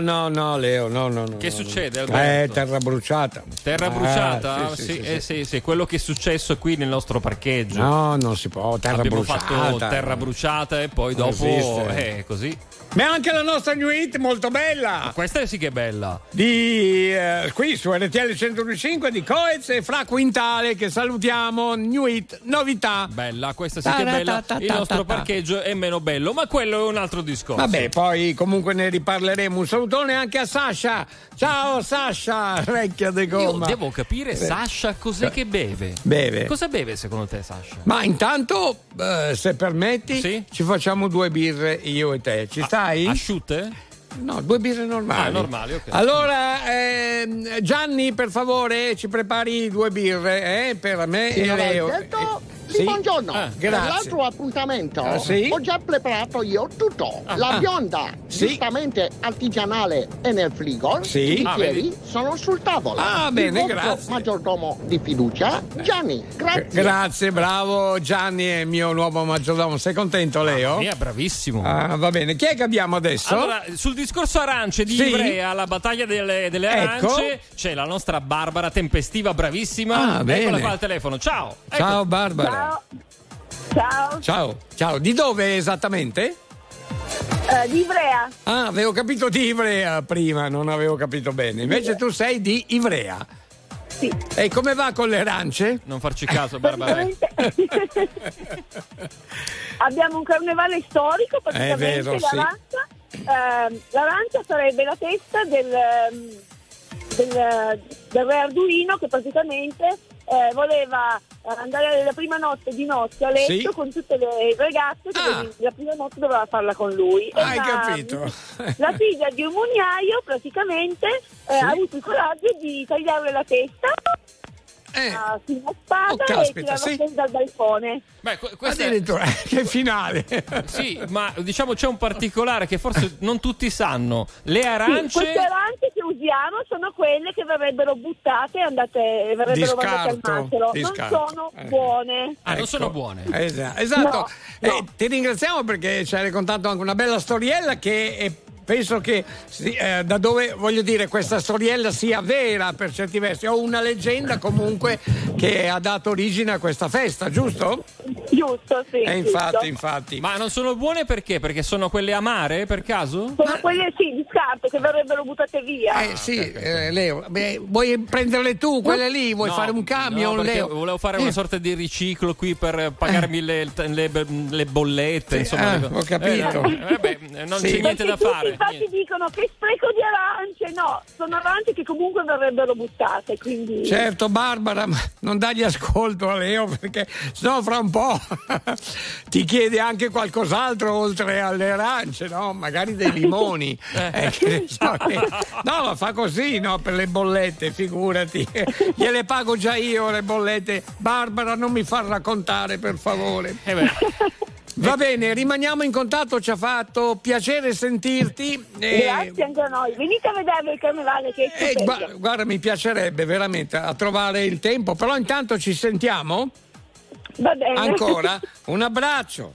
no, no, no, Leo, no, no, no. Che no, succede, no. Alberto? Eh, terra bruciata. Terra Ah, bruciata? sì, sì, sì, eh, sì. sì, quello che è successo qui nel nostro parcheggio. No, non si può, terra Abbiamo bruciata. fatto terra bruciata e poi Non dopo esiste. eh, così. Ma anche la nostra new hit molto bella. Questa sì che è bella. Di eh, qui su RTL 125 di Coez e Fra Quintale che salutiamo. New hit, novità. Bella, questa sì che è bella. Il nostro parcheggio è meno bello, ma quello è un altro discorso. Vabbè, poi comunque ne riparleremo. Un salutone anche a Sasha. Ciao Sasha, vecchia de Io gomma. devo capire, Beh. Sasha, cos'è che beve? Beve. Cosa beve secondo te, Sasha? Ma intanto, eh, se permetti, ci facciamo due birre io e te. Ci stai? Asciutte? No, due birre normali. Ah, normali, ok. Allora, ehm, Gianni, per favore, ci prepari due birre eh, per me Sì, e Leo. Alberto, Sì, buongiorno. Ah, l'altro appuntamento Ah, sì? ho già preparato io tutto. La ah. bionda, Sì. giustamente artigianale e nel frigo. Sì. I Ah, bicchieri vedi. sono sul tavolo. Ah, bene, Il grazie. maggiordomo di fiducia, Gianni. Grazie. Grazie, bravo Gianni, è il mio nuovo maggiordomo. Sei contento, Leo? Mia, bravissimo. Ah, va bene. Chi è che abbiamo adesso? Allora, sul discorso arance di Sì. Ivrea, la battaglia delle, delle Ecco. arance, c'è la nostra Barbara tempestiva, bravissima. Ah, bene. Eccola qua al telefono. Ciao. Ecco. Ciao Barbara. Ciao, Ciao. Ciao. Di dove esattamente? Eh, di Ivrea. Ah, avevo capito di Ivrea prima, non avevo capito bene. Invece tu sei di Ivrea. Sì. E come va con le arance? Non farci caso, Barbara. Abbiamo un carnevale storico, praticamente È vero, sì. l'arancia, ehm, l'arancia sarebbe la testa del, ehm, del, del re Arduino che praticamente eh, voleva andare la prima notte di notte a letto Sì. con tutte le ragazze Ah. la prima notte doveva farla con lui. E Hai la- capito? La figlia di un mugnaio praticamente eh, Sì. ha avuto il coraggio di tagliarle la testa su una spada Oh, caspita, e tirava sì. dal balcone. Beh, que- questa è- Addirittura, che finale. Sì, ma diciamo c'è un particolare che forse non tutti sanno. Le Sì, arance. queste arance che usiamo sono quelle che verrebbero buttate e andate, verrebbero mandate al Di scarto, macero. Non scarto. sono Eh. buone. Ah, non Ecco. sono buone. Esa- Esatto. No, Eh, ti ringraziamo perché ci hai raccontato anche una bella storiella che è- penso che eh, da dove voglio dire questa storiella sia vera per certi versi o una leggenda comunque che ha dato origine a questa festa, giusto? Giusto, sì. E infatti, giusto. infatti. Ma non sono buone perché? Perché sono quelle amare per caso? Sono quelle sì, di scarto che verrebbero buttate via. Eh sì, eh, Leo, beh, vuoi prenderle tu, quelle lì? Vuoi No, fare un camion, no, Leo? Volevo fare Eh. una sorta di riciclo qui per pagarmi le, le- le bollette. Insomma, ah, ho capito. Eh, vabbè, non Sì. c'è niente da fare. Infatti dicono che spreco di arance, no, sono arance che comunque verrebbero buttate, quindi... Certo, Barbara, ma non dagli ascolto a Leo perché sennò fra un po' ti chiede anche qualcos'altro oltre alle arance, no? Magari dei limoni. Eh, che ne so che- No, ma fa così, no? Per le bollette, figurati. Gliele pago già io le bollette. Barbara, non mi far raccontare, per favore. Eh beh. Va bene, rimaniamo in contatto, ci ha fatto piacere sentirti. e- Grazie anche a noi. Venite a vedere il carnevale che è eh, stupendo. gua- guarda, mi piacerebbe veramente a trovare il tempo, però intanto ci sentiamo Va bene. ancora. Un abbraccio.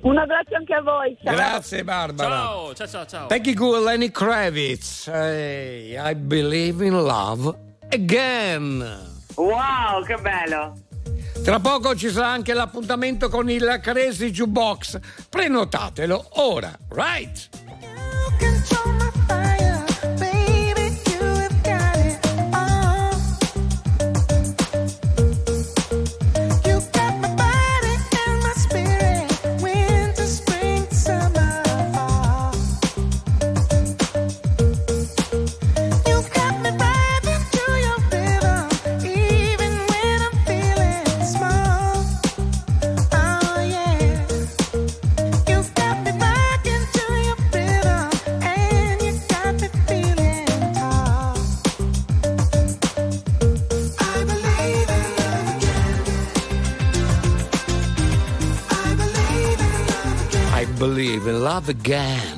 Un abbraccio anche a voi. Ciao. Grazie Barbara. Ciao, ciao, ciao, ciao. Peggy Gou, Lenny Kravitz. Hey, I believe in love again. Wow, che bello! Tra poco ci sarà anche l'appuntamento con il Crazy Jukebox. Prenotatelo ora, right? Believe in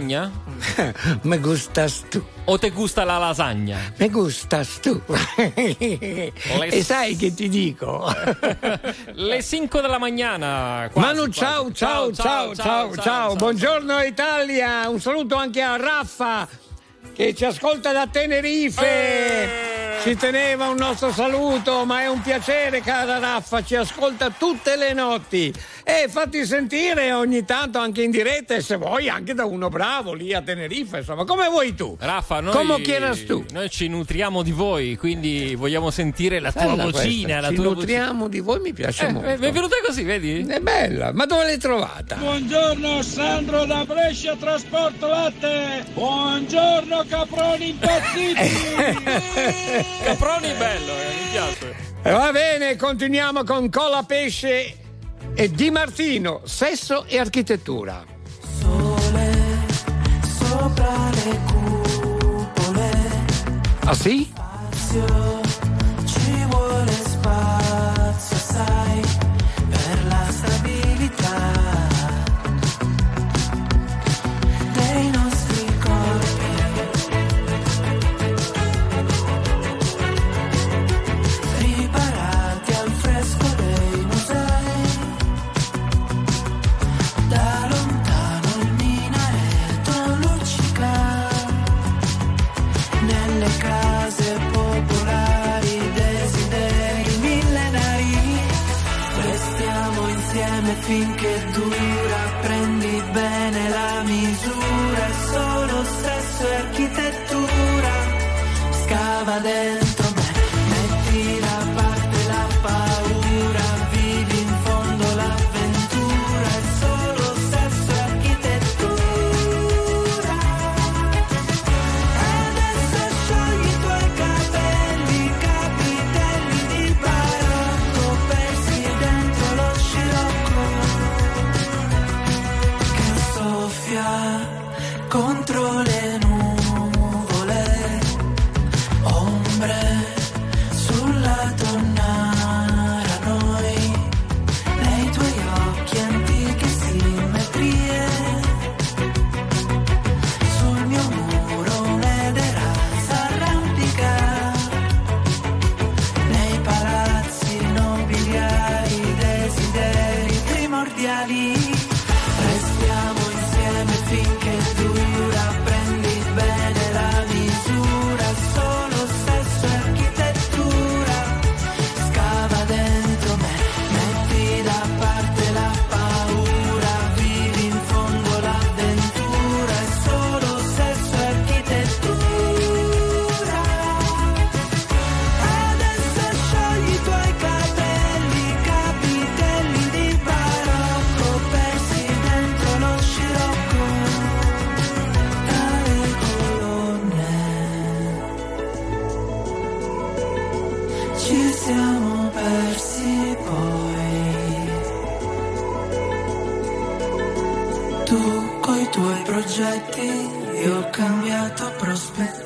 lasagna? Me gustas tu. O te gusta la lasagna? Me gustas tu. Le... E sai che ti dico? Le 5 della mattina. Manu, ciao, ciao, ciao, ciao, ciao, Buongiorno Italia. Un saluto anche a Raffa che ci ascolta da Tenerife. Eh! Ci teneva un nostro saluto, ma è un piacere, cara Raffa, ci ascolta tutte le notti. E fatti sentire ogni tanto anche in diretta se vuoi anche da uno bravo lì a Tenerife, insomma, come vuoi tu. Raffa, noi, come chieras tu? noi ci nutriamo di voi, quindi vogliamo sentire la tua vocina. La ci tua nutriamo vocina. di voi, mi piace eh, molto. È venuta così, vedi? È bella, ma dove l'hai trovata? Buongiorno Sandro da Brescia Trasporto Latte. Buongiorno Caproni impazziti. Eh. Caproni è bello, eh, mi piace. Eh, va bene, continuiamo con Cola Pesce e Di Martino, sesso e architettura. Sole sopra le cupole. Ah sì? Spazio to spend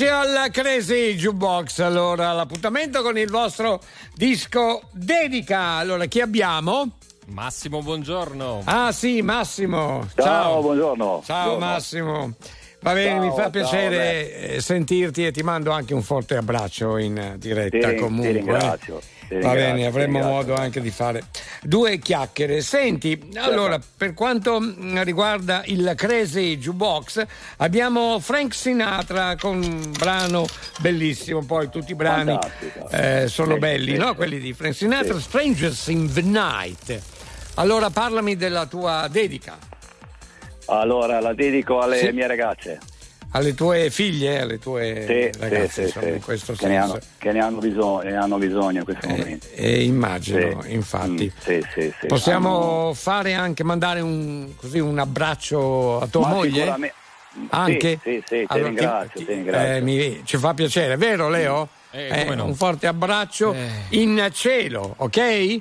Eccoci al Crazy Jukebox. Allora, l'appuntamento con il vostro disco dedica. Allora, chi abbiamo? Massimo, buongiorno. Ah, sì, Massimo. Ciao, Ciao, buongiorno. Ciao, Buongiorno. Massimo. Va bene, Ciao, mi fa ciao, piacere eh, sentirti e ti mando anche un forte abbraccio in diretta Ti- ti comunque. ringrazio, eh. Ti Va bene, avremo modo anche di fare due chiacchiere. Senti, allora, per quanto mm, riguarda il Crazy Jukebox, abbiamo Frank Sinatra con un brano bellissimo, poi tutti i brani eh, sono Sì, belli, sì, no? Quelli di Frank Sinatra, Sì. Strangers in the Night. Allora, parlami della tua dedica. Allora, la dedico alle mie ragazze. Alle tue figlie, alle tue Sì, ragazze, sì, insomma, sì, in questo che, ne senso. hanno, che ne hanno bisogno, ne hanno bisogno in questo momento. E immagino, Sì. infatti. Mm, sì, sì, sì. Possiamo Hanno- fare anche mandare un, così, un abbraccio a tua Ma moglie? Anche? Sì, sì, sì, ti Allora, ringrazio, ti- ti ringrazio. eh, mi- ci fa piacere, vero Leo? Eh, come no. Un forte abbraccio in cielo, ok?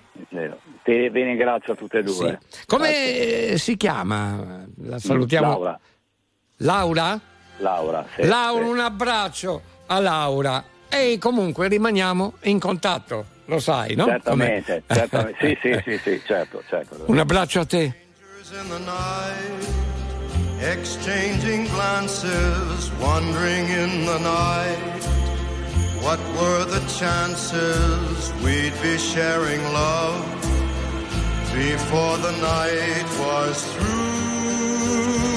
Ti vi ringrazio a tutte e due. Come si chiama? La salutiamo. Laura. Laura? Laura, sì, Laura, sì. un abbraccio a Laura. E comunque rimaniamo in contatto, lo sai, no? Certamente, certamente. sì, sì, sì, sì, certo, certo. Un abbraccio a te. exchanging glances, wandering in the night. What were the chances we'd be sharing love before the night was through?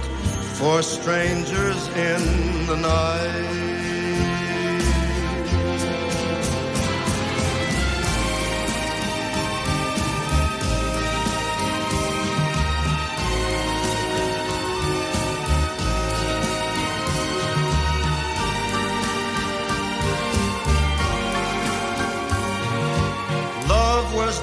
for strangers in the night.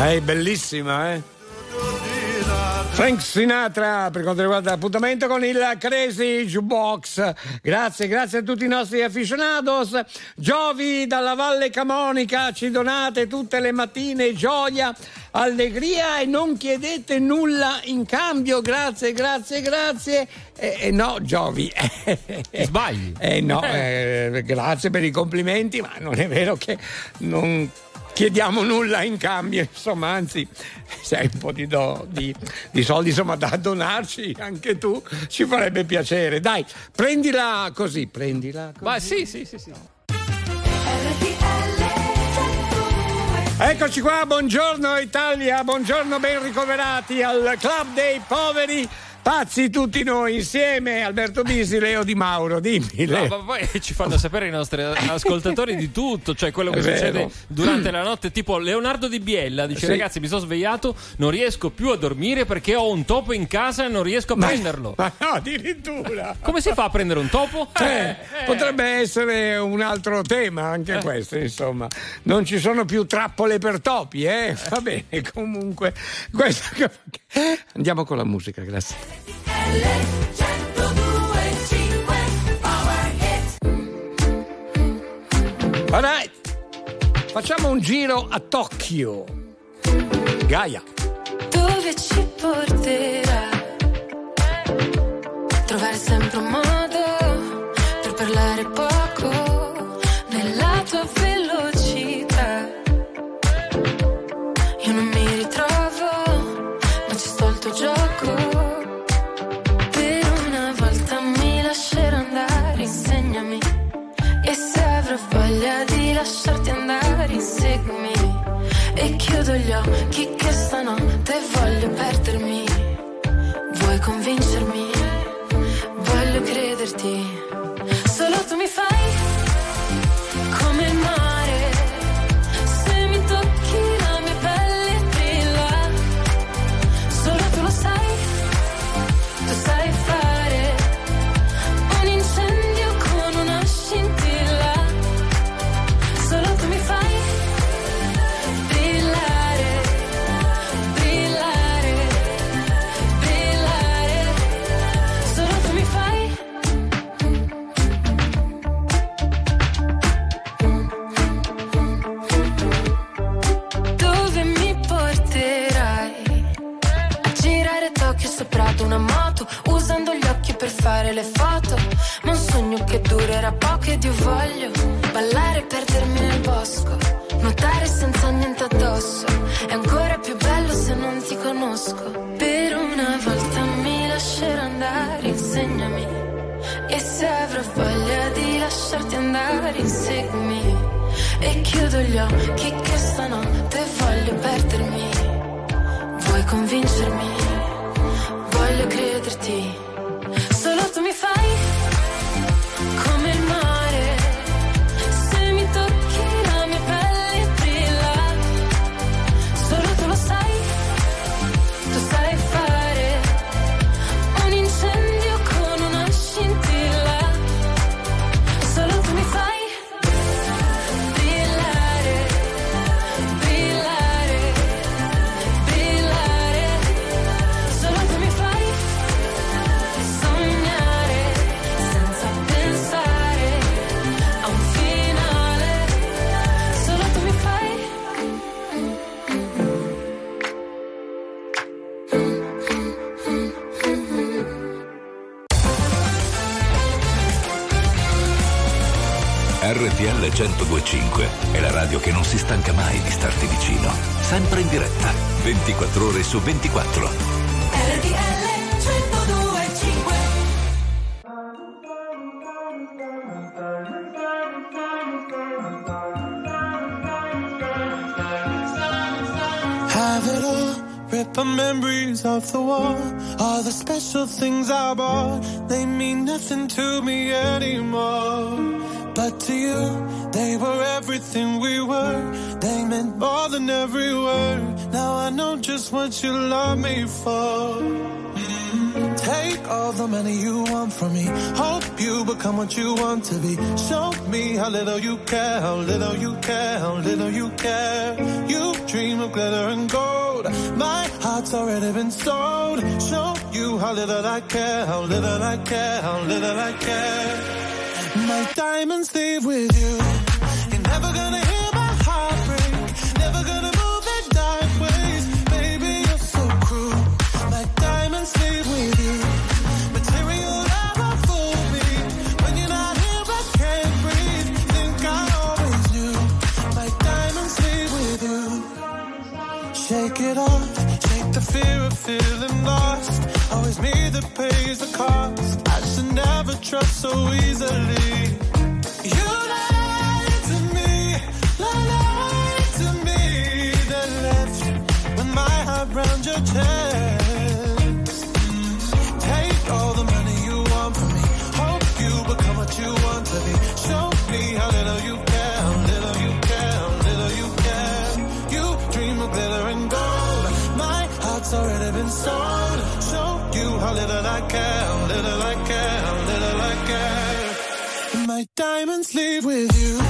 È bellissima, eh? Frank Sinatra per quanto riguarda l'appuntamento con il Crazy Jukebox. Grazie, grazie a tutti i nostri aficionados. Giovi dalla Valle Camonica, ci donate tutte le mattine gioia, allegria e non chiedete nulla in cambio. Grazie, grazie, grazie. Eh, eh, no, Giovi. Sbagli. Eh no, eh, grazie per i complimenti, ma non è vero che non chiediamo nulla in cambio, insomma, anzi, se hai un po' di, do- di- di soldi insomma, da donarci anche tu, ci farebbe piacere. Dai, prendila così, prendila così. Ma sì, sì, sì, sì. Eccoci qua, buongiorno Italia, buongiorno ben ricoverati al Club dei Poveri. Pazzi tutti noi insieme, Alberto Bisi, Leo Di Mauro, dimmi. No, Leo. ma poi ci fanno sapere i nostri ascoltatori di tutto, cioè quello che succede durante la notte. Tipo Leonardo Di Biella dice: Sì. Ragazzi, mi sono svegliato, non riesco più a dormire perché ho un topo in casa e non riesco a prenderlo. Ma no, addirittura. Come si fa a prendere un topo? Eh, Potrebbe essere un altro tema anche questo, insomma. Non ci sono più trappole per topi, eh? Va bene, comunque. Questo... Andiamo con la musica, grazie. Alright. Facciamo un giro a Tokyo. Gaia. Dove ci chiudo io voglio Ballare e perdermi nel bosco Nuotare senza niente addosso. È ancora più bello se non ti conosco. Per una volta mi lascerò andare, insegnami. E se avrò voglia di lasciarti andare, inseguimi. E chiudo gli occhi che stanotte voglio perdermi. Vuoi convincermi? Voglio crederti. Si stanca mai di starti vicino. Sempre in diretta, 24 ore su 24. RTL 1025 Have it all, rip the memories of the war. All the special things I bought, they mean nothing to me anymore. But to you, they were everything we were. They meant more than every word. Now I know just what you love me for. Take all the money you want from me. Hope you become what you want to be. Show me how little you care, how little you care, how little you care. You dream of glitter and gold. My heart's already been sold. Show you how little I care, how little I care, how little I care. My diamonds leave with you. You're never gonna hear my heart break. Never gonna move in dark ways. Baby, you're so cruel. My diamonds leave with you. Material never fool me. When you're not here, I can't breathe. Think I always knew. My diamonds leave with you. Shake it off. Shake the fear of feeling lost. Always me that pays the cost. I should never trust so easily. You lied to me, lied to me, then left with my heart round your chest. Take all the money you want from me. Hope you become what you want to be. Show me how little you care, little you care, little you care. You dream of glitter and gold. My heart's already been sold. How little I care, little I care, little I care. My diamonds leave with you.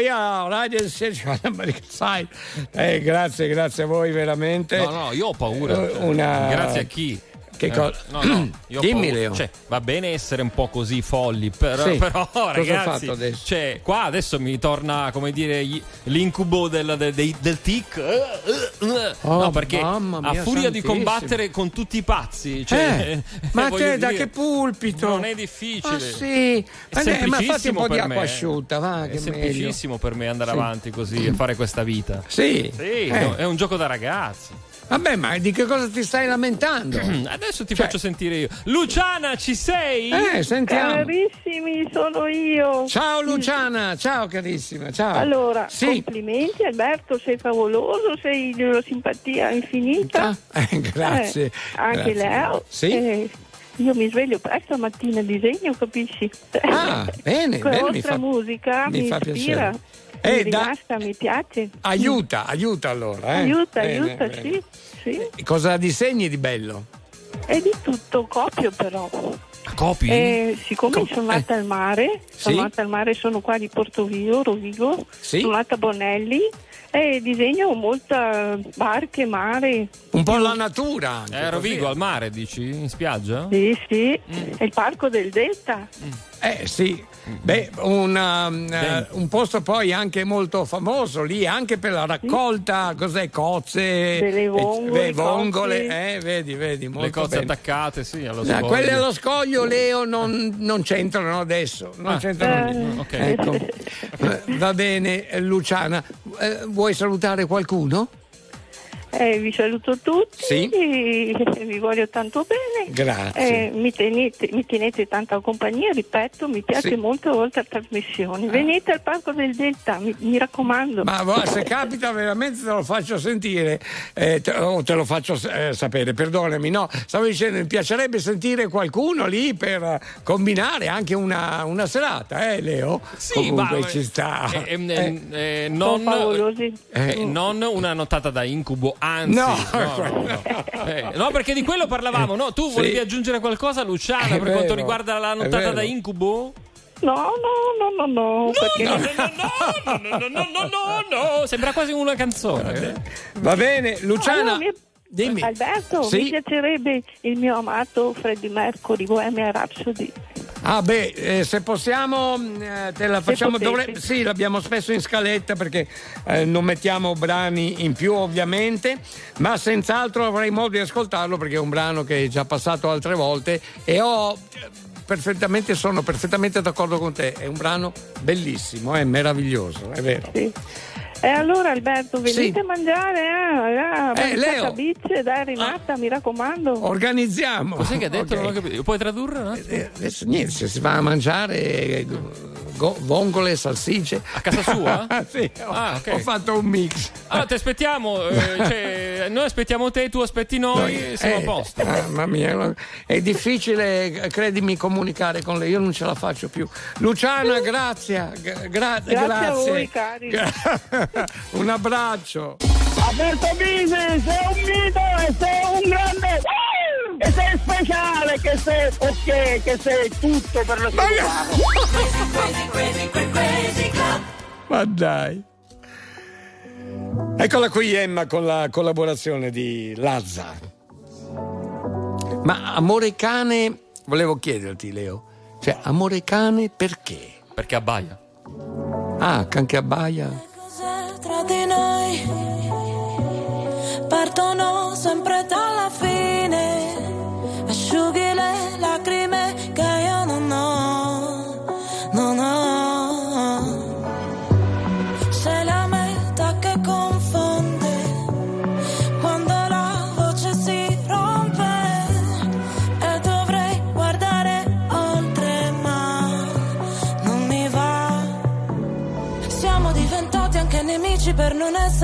Io Radio Side. Eh, grazie, grazie a voi veramente. No, no, io ho paura. Una... Grazie a chi? Che Eh, cosa? no, no, Dimmi. Leo. Cioè, va bene essere un po' così folli, però, Sì. però ragazzi, fatto adesso? Cioè, qua adesso mi torna, come dire, l'incubo del, del- dei- del tic. Eh, eh, eh. Oh, no, perché mamma a mia furia di santissimo. combattere con tutti i pazzi, cioè, Eh, ma te da che pulpito? Non è difficile. Ma sì, ma, È ma fatti un po' semplicissimo di acqua me. asciutta, va, È che meglio. semplicissimo per me andare Sì. avanti così e fare questa vita. Sì, Sì, Eh. no, è un gioco da ragazzi. Vabbè, ma di che cosa ti stai lamentando? Adesso ti Cioè- faccio sentire io. Luciana, ci sei? Eh, sentiamo. Carissimi, sono io. Ciao Luciana, ciao carissima, ciao. Allora, sì. complimenti Alberto, sei favoloso, sei di una simpatia infinita. Eh, grazie. Eh, anche grazie. Leo. Sì. Eh, io mi sveglio presto la mattina, disegno, capisci? Ah, bene, Con la bene, mi fa- musica mi mi, fa ispira, piacere. Eh, mi da- rilassa, mi piace. Aiuta, aiuta allora. eh. Aiuta, Bene, aiuta, bene. sì, sì. Cosa disegni di bello? È di tutto, copio però. Copi? Eh, siccome sono nata al mare, sono Sì. nata al mare, sono qua di Portoviejo, Rovigo, Sì. sono nata a Bonelli e disegno molta barche, mare. Un po' la natura. anche, Eh, Rovigo così. al mare, dici? In spiaggia? Sì, sì, Mm. è il parco del Delta. Eh sì, beh, un, um, eh, un posto poi anche molto famoso lì, anche per la raccolta, cos'è, cozze, Delle eh, vongole, eh, vongole, eh, vedi, vedi, Le cozze bene. attaccate, sì, allo No, scoglio. quelle allo scoglio, Leo, non, non c'entrano adesso. Non Ah. c'entrano Eh. niente. Ok. Ecco. Va bene, Luciana. Eh, vuoi salutare qualcuno? Eh, vi saluto tutti, Sì. e vi voglio tanto bene. Grazie. Eh, mi, tenete, mi tenete tanta compagnia, ripeto, mi piace Sì. molto oltre a trasmissioni. Venite al Parco del Delta, mi, mi raccomando. Ma se capita veramente te lo faccio sentire, eh, te, o te lo faccio eh, sapere, perdonami, no, stavo dicendo, mi piacerebbe sentire qualcuno lì per combinare anche una, una serata, eh Leo? Comunque ma- ci sta. Eh, ehm, ehm, eh, non, eh, non una nottata da incubo, anzi, No, no, no, no. Eh, no, perché di quello parlavamo. No? Tu Sì. volevi aggiungere qualcosa, Luciana, È per quanto vero, riguarda la nottata da incubo? No, no, no, no, no, perché no, no, no, no, no, sembra quasi una canzone. Va bene, Luciana. Ah, no, mi- dimmi. Alberto, Sì? mi piacerebbe il mio amato Freddie Mercury, Bohemian Rhapsody. Ah beh, eh, se possiamo eh, te la facciamo, dovre- sì, l'abbiamo spesso in scaletta perché eh, non mettiamo brani in più ovviamente, ma senz'altro avrei modo di ascoltarlo perché è un brano che è già passato altre volte e ho eh, perfettamente, sono perfettamente d'accordo con te, è un brano bellissimo, è meraviglioso, è vero. E allora Alberto, venite Sì. a mangiare, eh, ah, Eh, Leo. cabice, dai Renata, mi raccomando. Organizziamo. Cos'è che ha detto? Ok. Non ho capito. Puoi tradurre? attimo? Eh, Adesso niente, se si va a mangiare eh, go- vongole, salsicce. A casa sua? sì, ho, Ah, ok. ho fatto un mix. Allora, ti aspettiamo. eh, cioè, noi aspettiamo te, tu aspetti noi, siamo Eh, a posto. Mamma mia, è difficile, credimi, comunicare con lei, io non ce la faccio più. Luciana, grazie. gra- gra- Grazie a grazie. voi, cari. un abbraccio. Alberto Bisi, sei un mito e sei un grande... E sei speciale, che sei ok, che sei tutto per lo Ma dai. Eccola qui Emma con la collaborazione di Lazza. Ma amore cane, volevo chiederti Leo, cioè amore cane perché? Perché abbaia. Ah, anche abbaia. Tra di noi? Partono sempre dalla fine.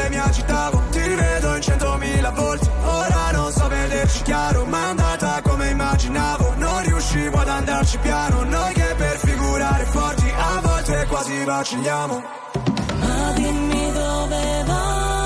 volte mi agitavo Ti rivedo in centomila volte Ora non so vederci chiaro Ma è andata come immaginavo. Non riuscivo ad andarci piano Noi che per figurare forti A volte quasi vacilliamo. Ma dimmi dove vai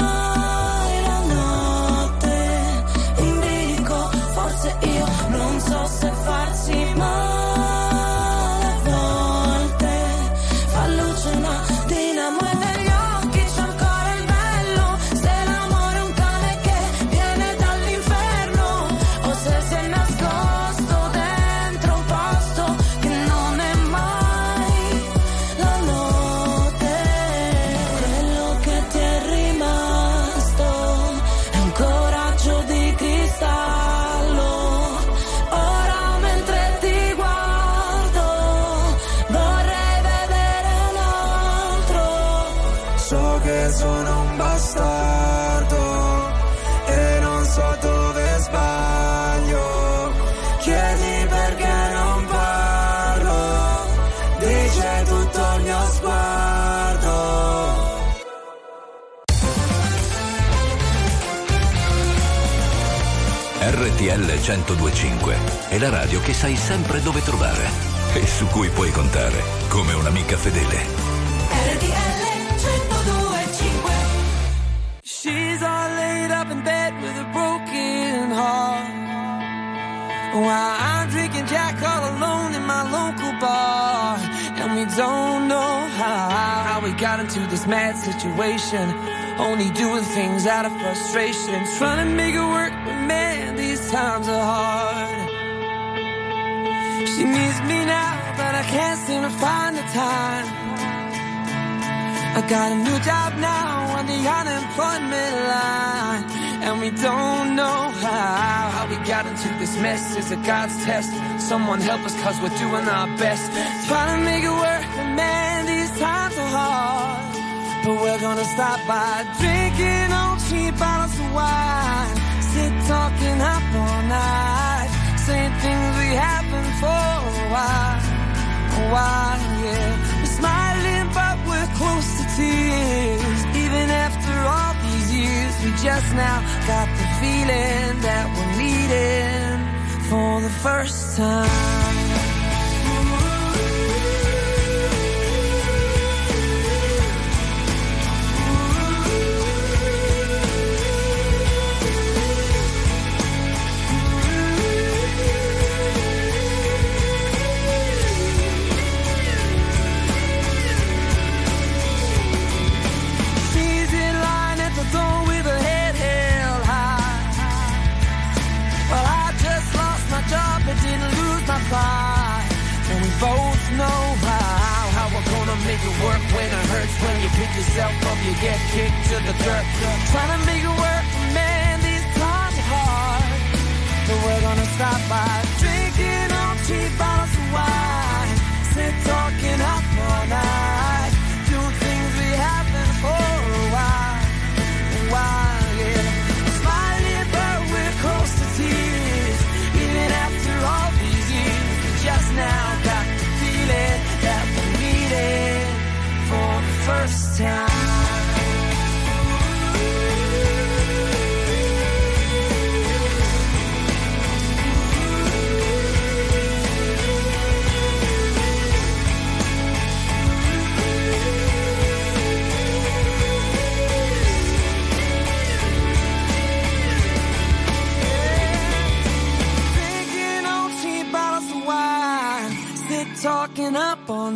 1025 è la radio che sai sempre dove trovare e su cui puoi contare come un'amica fedele. She's all laid up in bed with a broken heart. While I'm drinking Jack all alone in my local bar. And we don't know how, how we got into this mad situation. Only doing things out of frustration. Trying to make it work, but man, times are hard. She needs me now, but I can't seem to find the time. I got a new job now on the unemployment line. And we don't know how, how we got into this mess. Is a God's test? Someone help us cause we're doing our best. Trying to make it work, but man, these times are hard. But we're gonna stop by drinking on cheap bottles of wine. Sit talking up night. Saying things we haven't for a while. A while, yeah. We're smiling, but we're close to tears. Even after all these years, we just now got the feeling that we're meeting for the first time. Work when it hurts. When you pick yourself up, you get kicked to the dirt. Trying to make it work,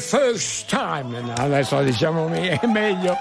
First time. No, adesso diciamo è meglio.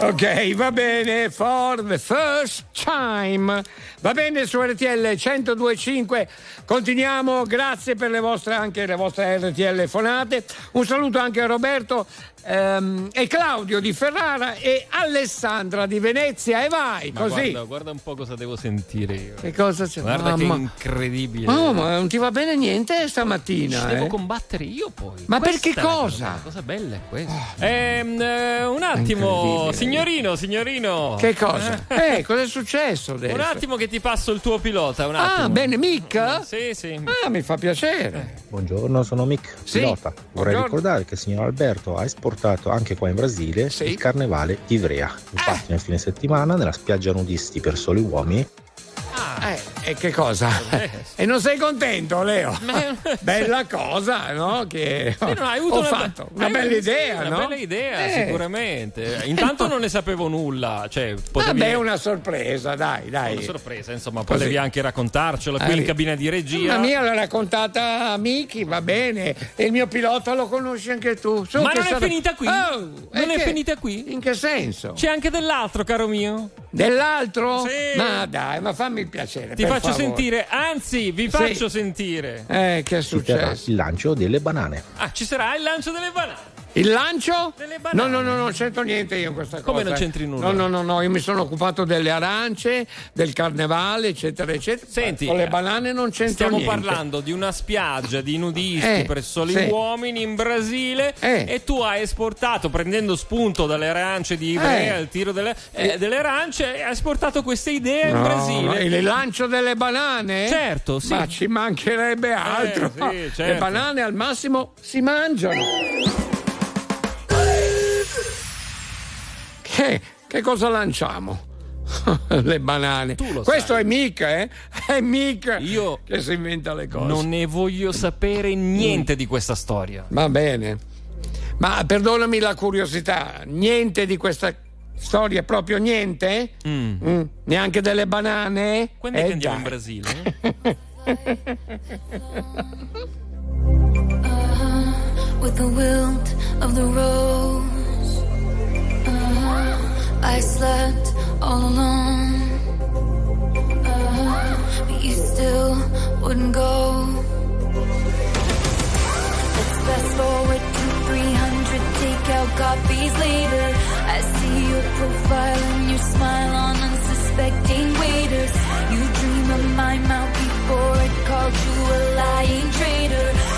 Ok, va bene, for the first time. Va bene su RTL 1025. Continuiamo, grazie per le vostre anche le vostre RTL fonate. Un saluto anche a Roberto ehm, e Claudio di Ferrara e Alessandra di Venezia e vai, Ma così. Guarda, guarda un po' cosa devo sentire io. Che cosa c'è? Guarda che Mamma. incredibile. Oh, ma non ti va bene niente stamattina? Ci devo eh? combattere io poi. Ma Questa perché cosa? La cosa bella è questa. Ehm, eh, un attimo, signorino, signorino. Che cosa? Eh, cosa è successo adesso? Un attimo che ti passo il tuo pilota, un attimo. Ah, bene, Mick? Sì, sì. Ah, mi fa piacere. Buongiorno, sono Mick, Sì, pilota. Vorrei buongiorno. ricordare che il signor Alberto ha esportato anche qua in Brasile il carnevale di Ivrea. Infatti nel fine settimana nella spiaggia nudisti per soli uomini Eh, e che cosa? E non sei contento, Leo? Bella cosa, no? Che Sì, no, hai avuto ho una, fatto. Una hai- bella sì, idea, una no? bella idea, Eh. sicuramente. Intanto non ne sapevo nulla, cioè potevi Vabbè, una sorpresa, dai, dai. Una sorpresa, insomma, Così. potevi anche raccontarcelo qui Eh, in cabina di regia. La mia l'ha raccontata a Miki, va bene. E il mio pilota lo conosci anche tu. Su, Ma non è sarà- finita qui? Oh, non è che- finita qui? In che senso? C'è anche dell'altro, caro mio. Dell'altro? Sì. Ma dai, ma fammi piacere. Ti per faccio favore. sentire, anzi, vi Sì. faccio sentire. Eh, che è successo? il lancio delle banane. Ah, ci sarà il lancio delle banane. Il lancio? Delle. No, no, no, non c'entro niente io in questa cosa. Come non eh. c'entri nulla? No, no, no, no, io mi sono occupato delle arance, del carnevale, eccetera, eccetera. Senti, con le banane non c'entro Stiamo niente. parlando di una spiaggia di nudisti Eh, per soli sì. uomini in Brasile Eh. e tu hai esportato, prendendo spunto dalle arance di Ivrea, Eh. il tiro delle, eh, delle arance, hai esportato questa idea in No, Brasile. no, il lancio delle banane? Certo, sì. Ma ci mancherebbe altro. sì, certo. Le banane al massimo si mangiano. Che, che cosa lanciamo? le banane. Questo sai. è Mick, eh? È Mick Io che si inventa le cose. Non ne voglio sapere niente di questa storia. Va bene. Ma perdonami la curiosità, niente di questa storia, proprio niente? Mm, Neanche delle banane? Quando è Eh, che andiamo in dai. Brasile? with the wilt of the rose. I slept all alone, uh, but you still wouldn't go. Let's fast forward to 300 takeout copies later. I see your profile and your smile on unsuspecting waiters. You dream of my mouth before it called you a lying traitor.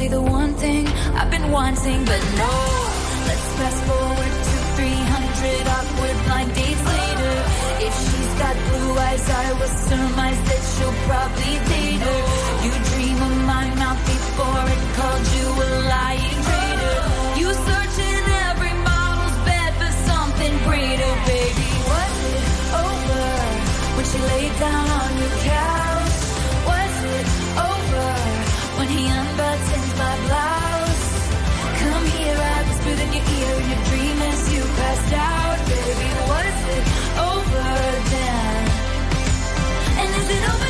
say the one thing I've been wanting, but no. Let's fast forward to 300 awkward blind dates later. If she's got blue eyes, I will surmise that she'll probably date her. You dream of my mouth before it called you a lying traitor. You search in every model's bed for something greater, baby. Was it over when she laid down on your couch? My blouse? Come here, I whispered in your ear in your dream as you passed out, baby. Was it over then? And is it over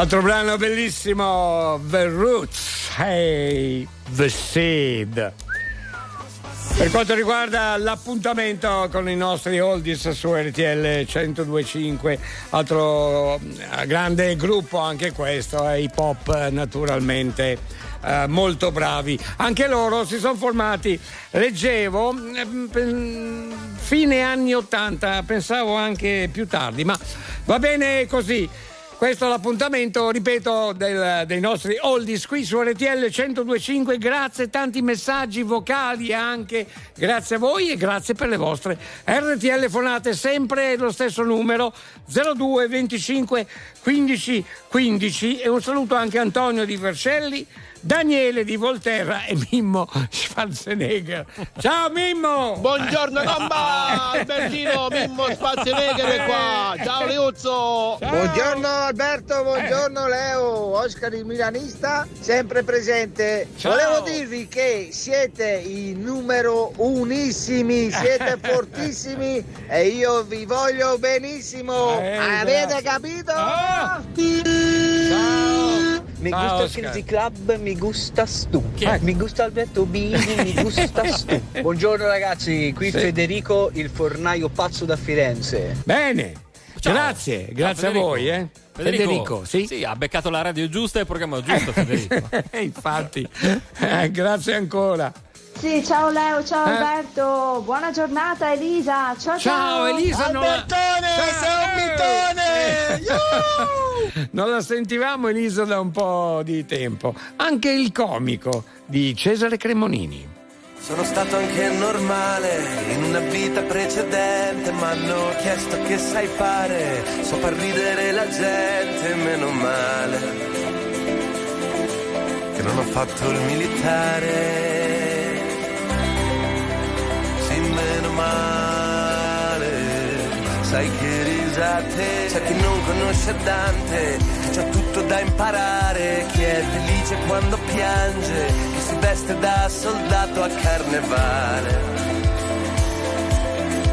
Altro brano bellissimo, The Roots, Hey, The Seed. Per quanto riguarda l'appuntamento con i nostri oldies su RTL 1025, altro eh, grande gruppo anche questo, è hip hop naturalmente. Eh, molto bravi anche loro si sono formati leggevo eh, mm, fine anni 80 pensavo anche più tardi ma va bene così questo è l'appuntamento, ripeto, del- dei nostri oldies qui su RTL 1025. Grazie, tanti messaggi vocali anche. Grazie a voi e grazie per le vostre RTL fonate. Sempre lo stesso numero 02 25 15 15. E un saluto anche a Antonio di Vercelli. Daniele di Volterra e Mimmo Schwarzenegger. Ciao Mimmo! Buongiorno Gamba! Albertino, Mimmo Schwarzenegger è qua! Ciao Liuzzo! Buongiorno Alberto, buongiorno Leo, Oscar il milanista, sempre presente. Ciao. Volevo dirvi che siete i numero unissimi, siete fortissimi e io vi voglio benissimo. Eh, Avete grazie. capito? Mi Ciao, gusta Oscar. Frizzy Club, mi gusta stu. è? Mi gusta Alberto Bini, mi gusta stu. Buongiorno ragazzi, qui Sì. Federico, il fornaio pazzo da Firenze. Bene, Ciao. grazie, Ciao, grazie a Federico. voi. Eh. Federico, sì. ha beccato la radio giusta e il programma giusto, Federico. Infatti, Eh, grazie ancora. Sì, ciao Leo, ciao Eh? Alberto, buona giornata Elisa, ciao ciao. Ciao, Elisa, non la- sei un Non la sentivamo Elisa da un po' di tempo. Anche il comico di Cesare Cremonini. Sono stato anche normale in una vita precedente, ma hanno chiesto che sai fare, so far ridere la gente, meno male. Che non ho fatto il militare, male. Sai che risate, c'è chi non conosce Dante, c'ha tutto da imparare, chi è felice quando piange, chi si veste da soldato a carnevale.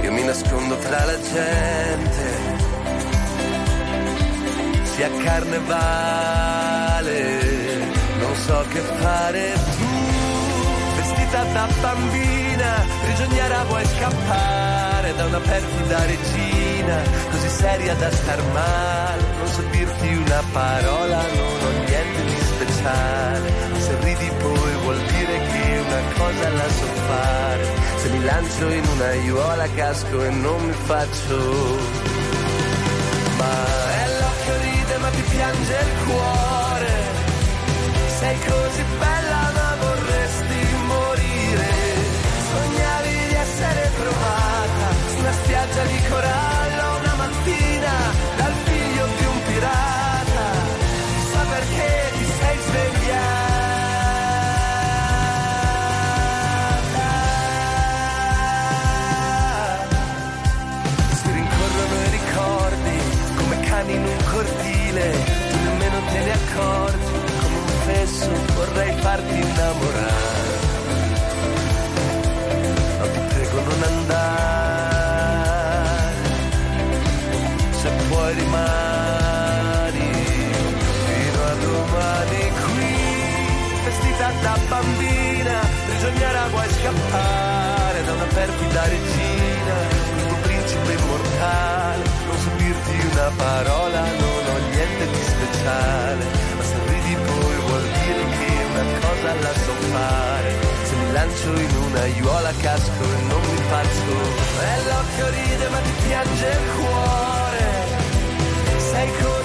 Io mi nascondo tra la gente, sia carnevale, non so che fare tu, vestita da bambina, prigioniera vuoi scappare da una perfida regina, così seria da star male, non so dirti una parola, non ho niente di speciale, se ridi poi vuol dire che una cosa la so fare, se mi lancio in una aiuola casco e non mi faccio ma è l'occhio ride ma ti piange il cuore. Sei così bella di corallo una mattina dal figlio di un pirata. Chissà perché ti sei svegliata? Si rincorrono i ricordi come cani in un cortile, tu nemmeno te ne accorgi, come un fesso vorrei farti innamorare. Ma ti prego non andare, da bambina, prigioniera vuoi scappare da una perfida regina, questo principe immortale, non so dirti una parola, non ho niente di speciale, ma se ridi poi vuol dire che una cosa la so fare, se mi lancio in una aiuola casco e non mi faccio, e l'occhio ride ma ti piange il cuore, sei così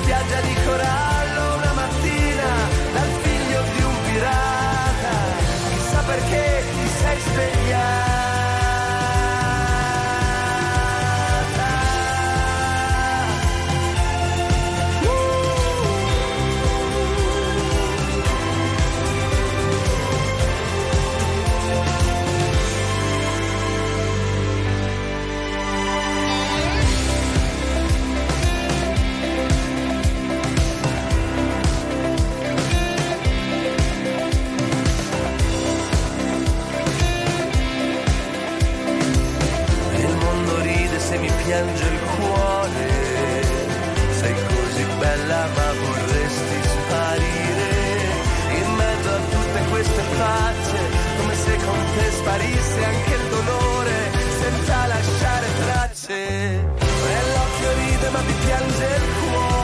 spiaggia di corallo una mattina dal figlio di un pirata, chissà perché ti sei svegliata. Bella ma vorresti sparire. In mezzo a tutte queste facce, come se con te sparisse anche il dolore, senza lasciare tracce. E l'occhio ride ma ti piange il cuore.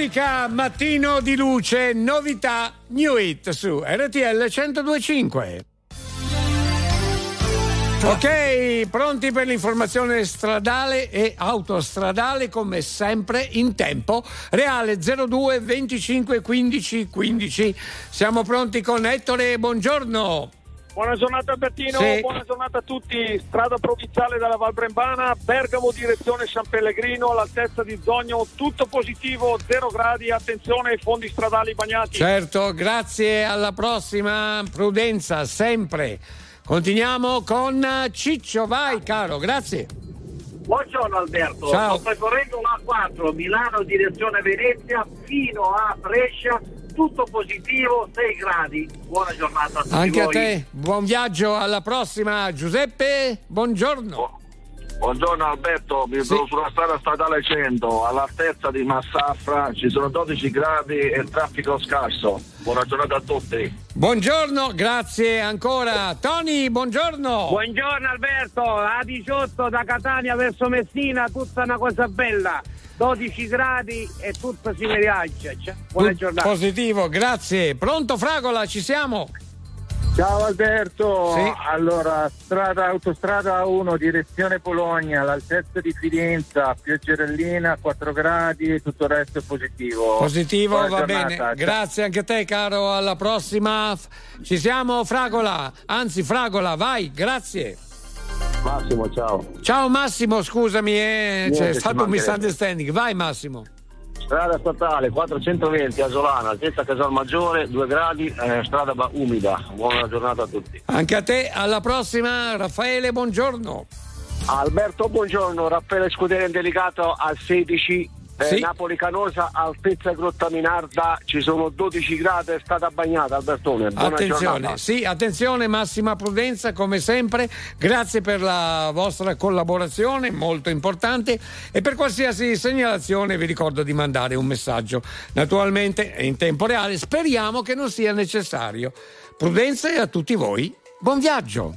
Monica, mattino di luce, novità, new It su RTL 1025. Ok, pronti per l'informazione stradale e autostradale come sempre in tempo reale 02 25 15 15. Siamo pronti con Ettore, buongiorno. Buona giornata Albertino, sì. buona giornata a tutti. Strada provinciale dalla Val Brembana, Bergamo direzione San Pellegrino, all'altezza di Zogno, tutto positivo, zero gradi, attenzione ai fondi stradali bagnati. Certo, grazie, alla prossima, prudenza sempre. Continuiamo con Ciccio, vai caro, grazie. Buongiorno Alberto, Ciao. sto percorrendo la 4 Milano direzione Venezia fino a Brescia tutto positivo, 6 gradi. Buona giornata a tutti. Anche voi. a te, buon viaggio, alla prossima. Giuseppe, buongiorno. Buongiorno Alberto, mi trovo sulla strada statale 100, all'altezza di Massafra, ci sono 12 gradi e il traffico scarso. Buona giornata a tutti. Buongiorno, grazie ancora. Tony, buongiorno. Buongiorno Alberto, A18 da Catania verso Messina, tutta una cosa bella. 12 gradi e tutto si viaggia. Cioè, Buona giornata. Positivo, grazie. Pronto Fragola, ci siamo? Ciao Alberto, Sì. allora strada, autostrada 1 direzione Bologna, all'altezza di Fidenza, pioggerellina 4 gradi, tutto il resto è positivo. Positivo, Buona va giornata, bene. Grazie anche a te, caro. Alla prossima. Ci siamo, Fragola. Anzi, Fragola, vai, grazie. Massimo, ciao. Ciao Massimo, scusami, eh, Niente, c'è stato un misunderstanding. Vai Massimo. Strada statale 420 Asolana, altezza Casal Maggiore, 2 gradi, eh, strada umida. Buona giornata a tutti. Anche a te, alla prossima, Raffaele, buongiorno. Alberto, buongiorno. Raffaele Scudere delicato al 16. Eh, Sì. Napoli Canosa, altezza Grotta Minarda, ci sono 12 gradi, è stata bagnata Albertone. Buona Attenzione, giornata. sì, attenzione, massima prudenza come sempre. Grazie per la vostra collaborazione, molto importante. E per qualsiasi segnalazione vi ricordo di mandare un messaggio. Naturalmente in tempo reale, speriamo che non sia necessario. Prudenza e a tutti voi, buon viaggio!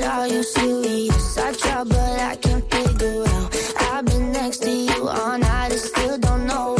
Said, Are you serious? I try, but I can't figure out. I've been next to you all night, I still don't know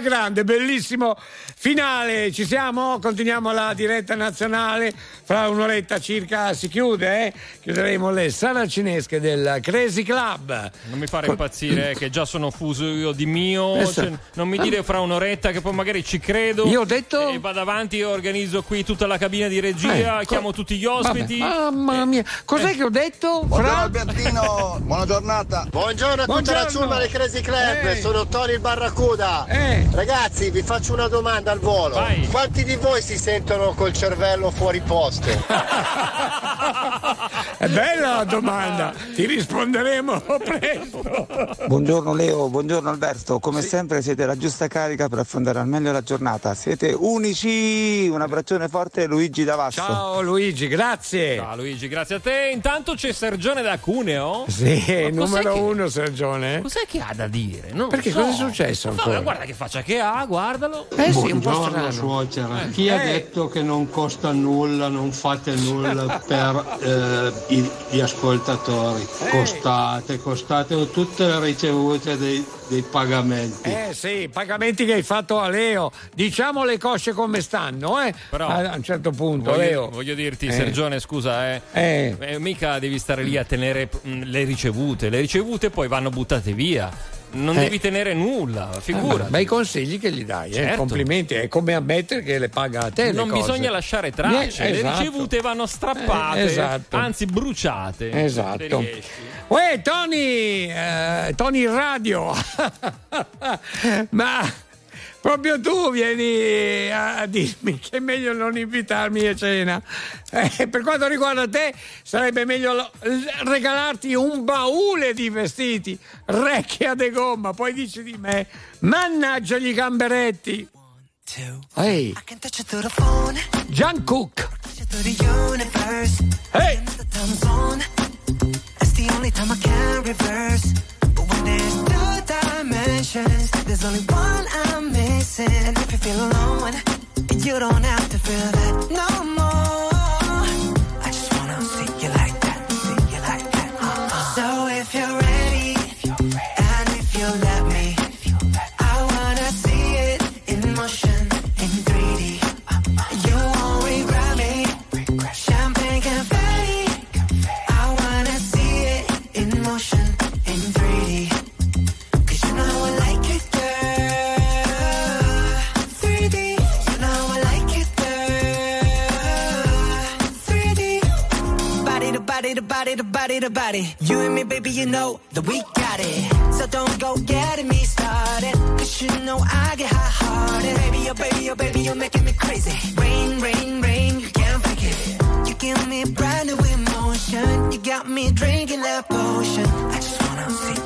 grande, bellissimo finale. Ci siamo? Continuiamo la diretta nazionale. Fra un'oretta circa si chiude, eh? Chiuderemo le saracinesche del Crazy Club. Non mi fare impazzire, eh, che già sono fuso io di mio. Cioè, non mi dire fra un'oretta che poi magari ci credo. Io ho detto- E vado avanti, organizzo qui tutta la cabina di regia, Eh, co- chiamo tutti gli ospiti. Vabbè, Mamma mia, cos'è che ho detto? Buongiorno? Albertino, buona giornata. Buongiorno a tutta Buongiorno. la ciurma del Crazy Club, Eh. sono Tony il Barracuda. Eh. Ragazzi, vi faccio una domanda al volo. Vai. Quanti di voi si sentono col cervello fuori posto? still. È bella la domanda, ti risponderemo presto. Buongiorno Leo, buongiorno Alberto, come sempre siete la giusta carica per affrontare al meglio la giornata, siete unici, un abbraccione forte Luigi Davasso. Ciao Luigi, grazie. Ciao Luigi, grazie a te. Intanto c'è Sergione da Cuneo. Sì, numero che- uno Sergione. Cos'è che ha da dire? Non Perché so. cosa è successo Ma ancora? guarda che faccia che ha, guardalo. Eh sì, un po' Buongiorno strano. suocera, Eh. chi ha Eh. detto che non costa nulla, non fate nulla per eh, i- gli ascoltatori? Costate, costate tutte le ricevute dei, dei pagamenti. Eh sì, pagamenti che hai fatto a Leo. Diciamo le cosce come stanno, eh? Però- a un certo punto, Voglio, Leo. voglio dirti, Eh. Sergione, scusa, eh. Eh. Eh, mica devi stare lì a tenere mm, le ricevute. Le ricevute poi vanno buttate via. Non Eh. devi tenere nulla, figura. Ah, Bei consigli che gli dai, eh? Certo. complimenti. È come ammettere che le paga a te. le non bisogna lasciare tracce, Eh, le esatto. ricevute vanno strappate, Eh, esatto. anzi bruciate. Esatto. Uè, Tony, eh, Tony Radio. Ma proprio tu vieni a dirmi che è meglio non invitarmi a cena. Eh, per quanto riguarda te, sarebbe meglio lo- regalarti un baule di vestiti, recchia de gomma. Poi dici di me, mannaggia gli gamberetti. Ehi, phone, John Cook. Hey. When there's two dimensions, there's only one I'm missing. And if you feel alone, you don't have to feel that no more. Body to body to body body. You and me, baby, you know that we got it. So don't go getting me started. Cause you know I get hot hearted. Baby, oh baby, oh baby, you're making me crazy. Rain, rain, rain, you can't fake it. You give me brand new emotion. You got me drinking that potion. I just wanna see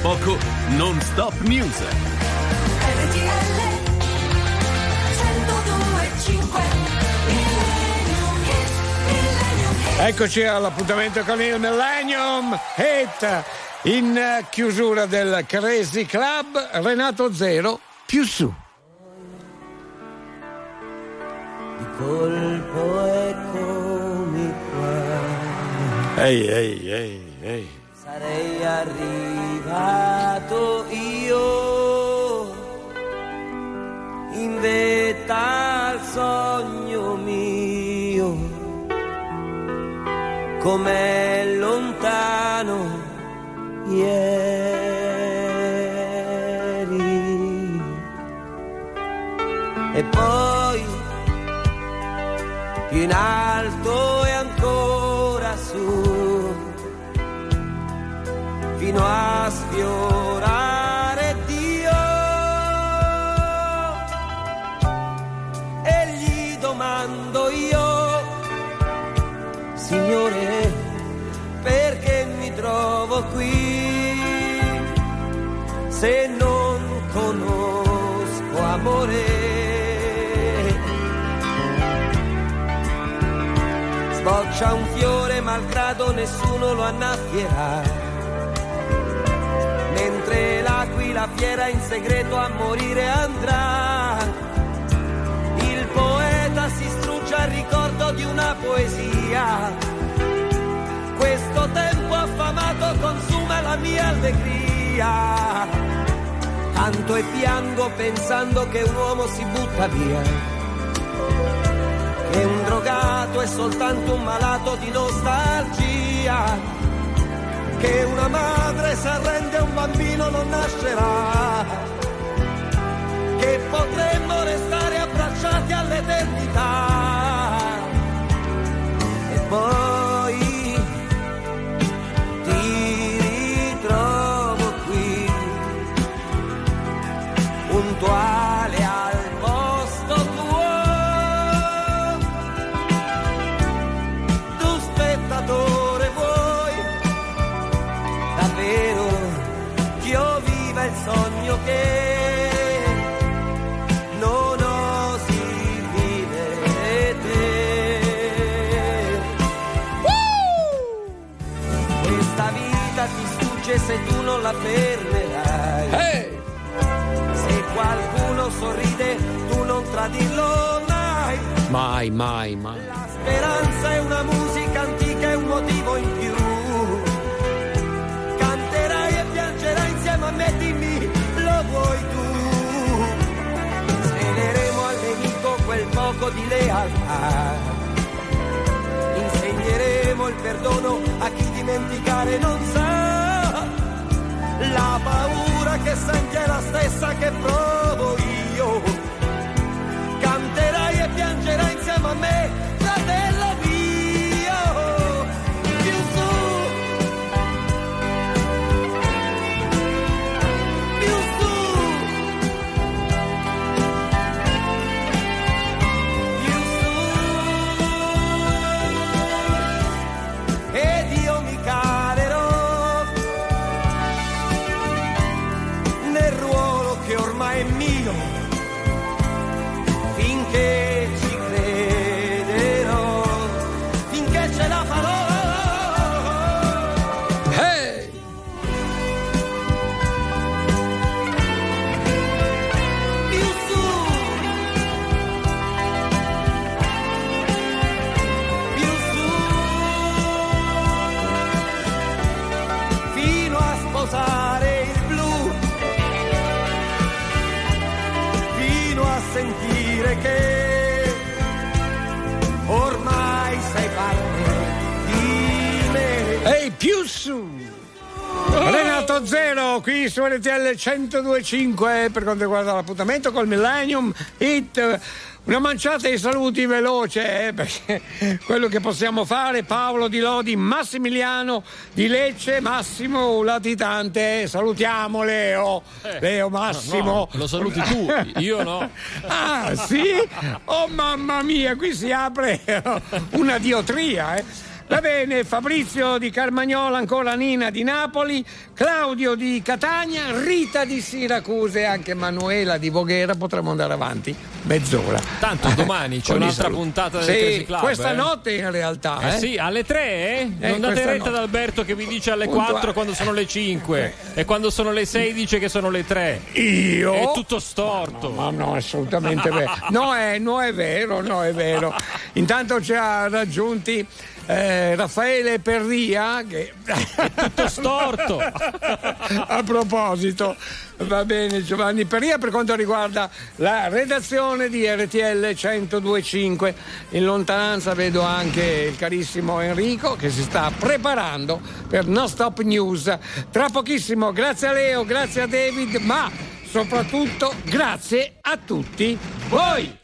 poco non stop news. Eccoci all'appuntamento con il Millennium Hit in chiusura del Crazy Club Renato Zero più su. colpo eccomi qua. Ehi, ehi, ehi, ehi. Sarei arrivato io in vetta al sogno mio, com'è lontano ieri. E poi più in alto e ancora su, fino a nessuno lo annaffierà. Mentre l'aquila fiera in segreto a morire andrà. Il poeta si strugge al ricordo di una poesia. Questo tempo affamato consuma la mia allegria. Canto e piango pensando che un uomo si butta via drogato è soltanto un malato di nostalgia, che una madre se arrende un bambino non nascerà, che potremmo restare abbracciati all'eternità. E poi la fermerai se qualcuno sorride tu non tradirlo mai Mai, mai, mai. speranza è una musica antica e un motivo in più. Canterai e piangerai insieme a me, dimmi, lo vuoi tu? Sveleremo al nemico quel poco di lealtà. Insegneremo il perdono a chi dimenticare non sa. La paura che senti è la stessa che provo io. Canterai e piangerai insieme a me, Qui su RTL 1025 per quanto riguarda l'appuntamento col Millennium Hit. Una manciata di saluti veloce eh, perché quello che possiamo fare Paolo Di Lodi, Massimiliano di Lecce, Massimo Latitante, salutiamo Leo, Leo Massimo. No, lo saluti tu, io no. Ah sì? Oh mamma mia, qui si apre una diotria eh. Va bene, Fabrizio di Carmagnola, ancora Nina di Napoli, Claudio di Catania, Rita di Siracuse e anche Manuela di Voghera. Potremmo andare avanti mezz'ora. Tanto domani c'è un'altra saluti. puntata del Sì, Crazy Club. Questa eh. notte in realtà. Eh eh. sì, alle 3, eh? Eh, non date retta no. ad Alberto che vi dice alle. 4 quando sono le 5 e quando sono le 6 dice che sono le 3. Io? È tutto storto. Ma no, assolutamente vero. No, è, no, è vero, no, è vero. Intanto ci ha raggiunti eh, Raffaele Perria, che è tutto storto. A proposito, va bene Giovanni Perria per quanto riguarda la redazione di RTL 1025. In lontananza vedo anche il carissimo Enrico che si sta preparando per Non Stop News. Tra pochissimo, grazie a Leo, grazie a David, ma soprattutto grazie a tutti voi.